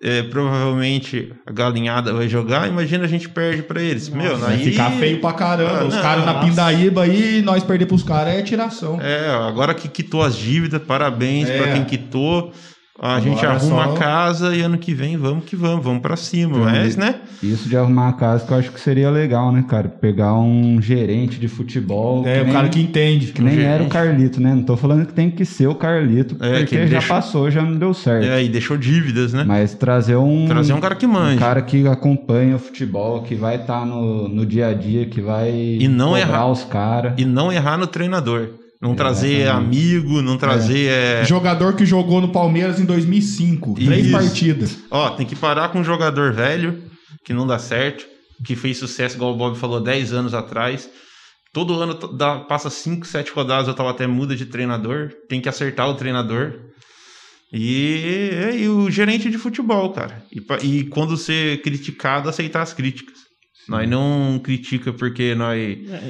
é, provavelmente a galinhada vai jogar, imagina a gente perde pra eles. Meu, Vai aí. ficar feio pra caramba. Ah, Os caras na nossa. pindaíba aí, nós perder pros caras é tiração. É, agora que quitou as dívidas, parabéns É. pra quem quitou. A Agora gente é arruma só- a casa e ano que vem vamos que vamos, vamos pra cima. Então, Mas, né? Isso de arrumar a casa que eu acho que seria legal, né, cara? Pegar um gerente de futebol. É, o nem, cara que entende. que nem um era o gerente. Carlito, né? Não tô falando que tem que ser o Carlito, É, porque que já deixa- passou, já não deu certo. É, e deixou dívidas, né? Mas trazer um. Trazer um cara que um manja. cara que acompanha o futebol, que vai estar no, no dia a dia, que vai E não errar. os caras. E não errar no treinador. Não trazer amigo, não trazer. é, Jogador que jogou no Palmeiras em 2005. Três Isso. partidas. Ó, tem que parar com um jogador velho, que não dá certo, que fez sucesso, igual o Bob falou, 10 anos atrás. Todo ano dá, passa 5, 7 rodadas, eu tava até muda de treinador. Tem que acertar o treinador. E, é, e o gerente de futebol, cara. E, e quando ser criticado, aceitar as críticas. Nós não critica porque nós.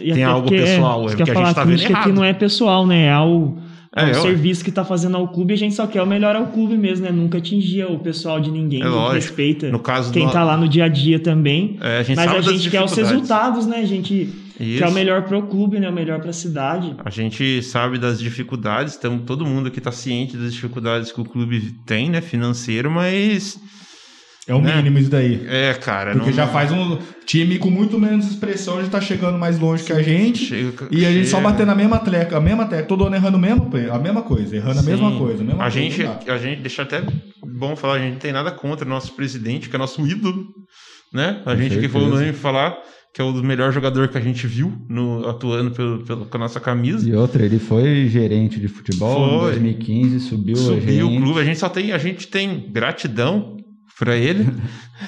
E Tem algo porque, pessoal, é porque que a gente tá a vendo errado. não é pessoal, né? É ao, É, eu- serviço que tá fazendo ao clube a gente só quer o melhor ao clube mesmo, né? Nunca atingia o pessoal de ninguém, É lógico. respeita No caso quem do- tá lá no dia a dia também. É, a gente Mas a gente quer os resultados, né? A gente Isso. quer o melhor pro clube, né? O melhor pra cidade. A gente sabe das dificuldades, então todo mundo aqui está ciente das dificuldades que o clube tem, né, financeiro, mas É o Né? mínimo isso daí. é, cara, Porque não já faz um time com muito menos expressão, já tá chegando mais longe que a gente. chega- E a gente só batendo a mesma tecla, a mesma tecla, todo ano errando a mesma, a mesma coisa, errando a mesma Sim. coisa. A, mesma A coisa, gente, não dá. a gente deixa até bom falar, a gente não tem nada contra o nosso presidente, que é nosso ídolo, né? A Com gente que foi certeza. unânime falar que é o melhor jogador que a gente viu no, atuando pelo, pelo- com a nossa camisa. E outra, ele foi gerente de futebol Foi. em 2015, subiu, a Subiu o gente. clube, a gente só tem, a gente tem gratidão pra ele.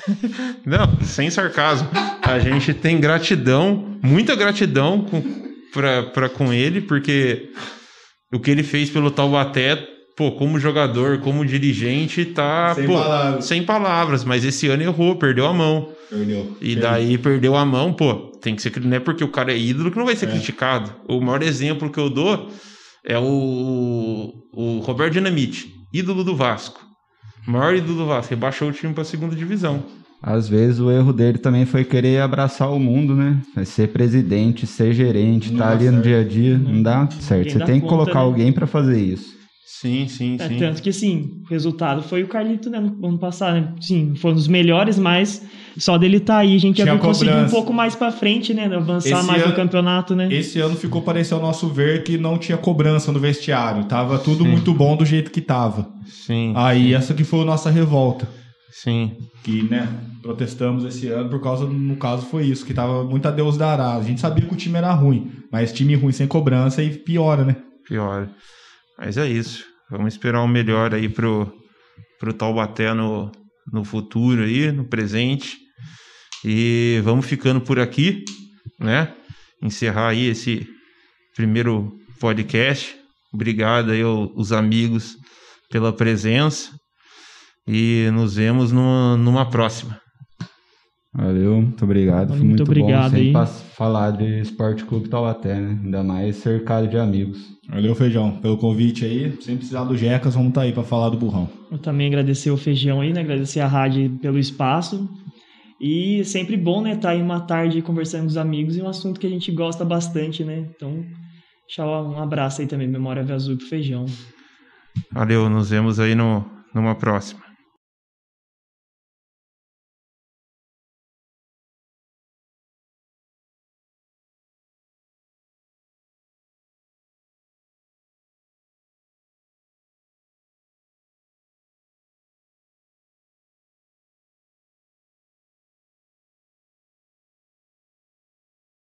Não, sem sarcasmo. A gente tem gratidão, muita gratidão com, pra, pra, com ele, porque o que ele fez pelo Taubaté, pô, como jogador, como dirigente, tá Sem pô, palavras. sem palavras, mas esse ano errou, perdeu a mão. Perdeu. E daí perdeu a mão, pô, tem que ser, não é porque o cara é ídolo que não vai ser É. criticado. O maior exemplo que eu dou é o, o Roberto Dinamite, ídolo do Vasco. Maior ídolo do Vasco, rebaixou o time pra segunda divisão. Às vezes o erro dele também foi querer abraçar o mundo, né? Ser presidente, ser gerente, Não tá ali no certo. dia a dia, não dá certo. Você dá tem que conta, colocar né? alguém pra fazer isso. Sim, sim, É, sim. tanto que, assim, o resultado foi o Carlito, né, no ano passado, né? Sim, foi um dos melhores, mas só dele tá aí, a gente Tinha ia conseguir um pouco mais pra frente, né? Avançar Esse mais ano- no campeonato, né? Esse ano ficou parecendo ao nosso ver que não tinha cobrança no vestiário. Tava tudo Sim. muito bom do jeito que tava. Sim, Aí essa que foi a nossa revolta. sim. Que, né, protestamos esse ano por causa, no caso, foi isso, que tava muito a Deus dará. A gente sabia que o time era ruim, mas time ruim sem cobrança e piora, né? Pior. Mas é isso. Vamos esperar o melhor aí pro, pro Taubaté no, no futuro aí, no presente. E vamos ficando por aqui, né? Encerrar aí esse primeiro podcast. Obrigado aí aos amigos pela presença. E nos vemos numa, numa próxima. Valeu, muito obrigado. Foi Muito muito, obrigado bom aí. sempre falar de Esporte Clube Taubaté, né? Ainda mais cercado de amigos. Valeu, Feijão, pelo convite aí. Sem precisar do Jecas, vamos estar aí pra falar do burrão. Eu também agradecer o Feijão aí, né? Agradecer a rádio pelo espaço. E sempre bom, né? Estar aí uma tarde conversando com os amigos e um assunto que a gente gosta bastante, né? Então, deixar um abraço aí também, Memória Azul pro Feijão. Valeu, nos vemos aí no, numa próxima.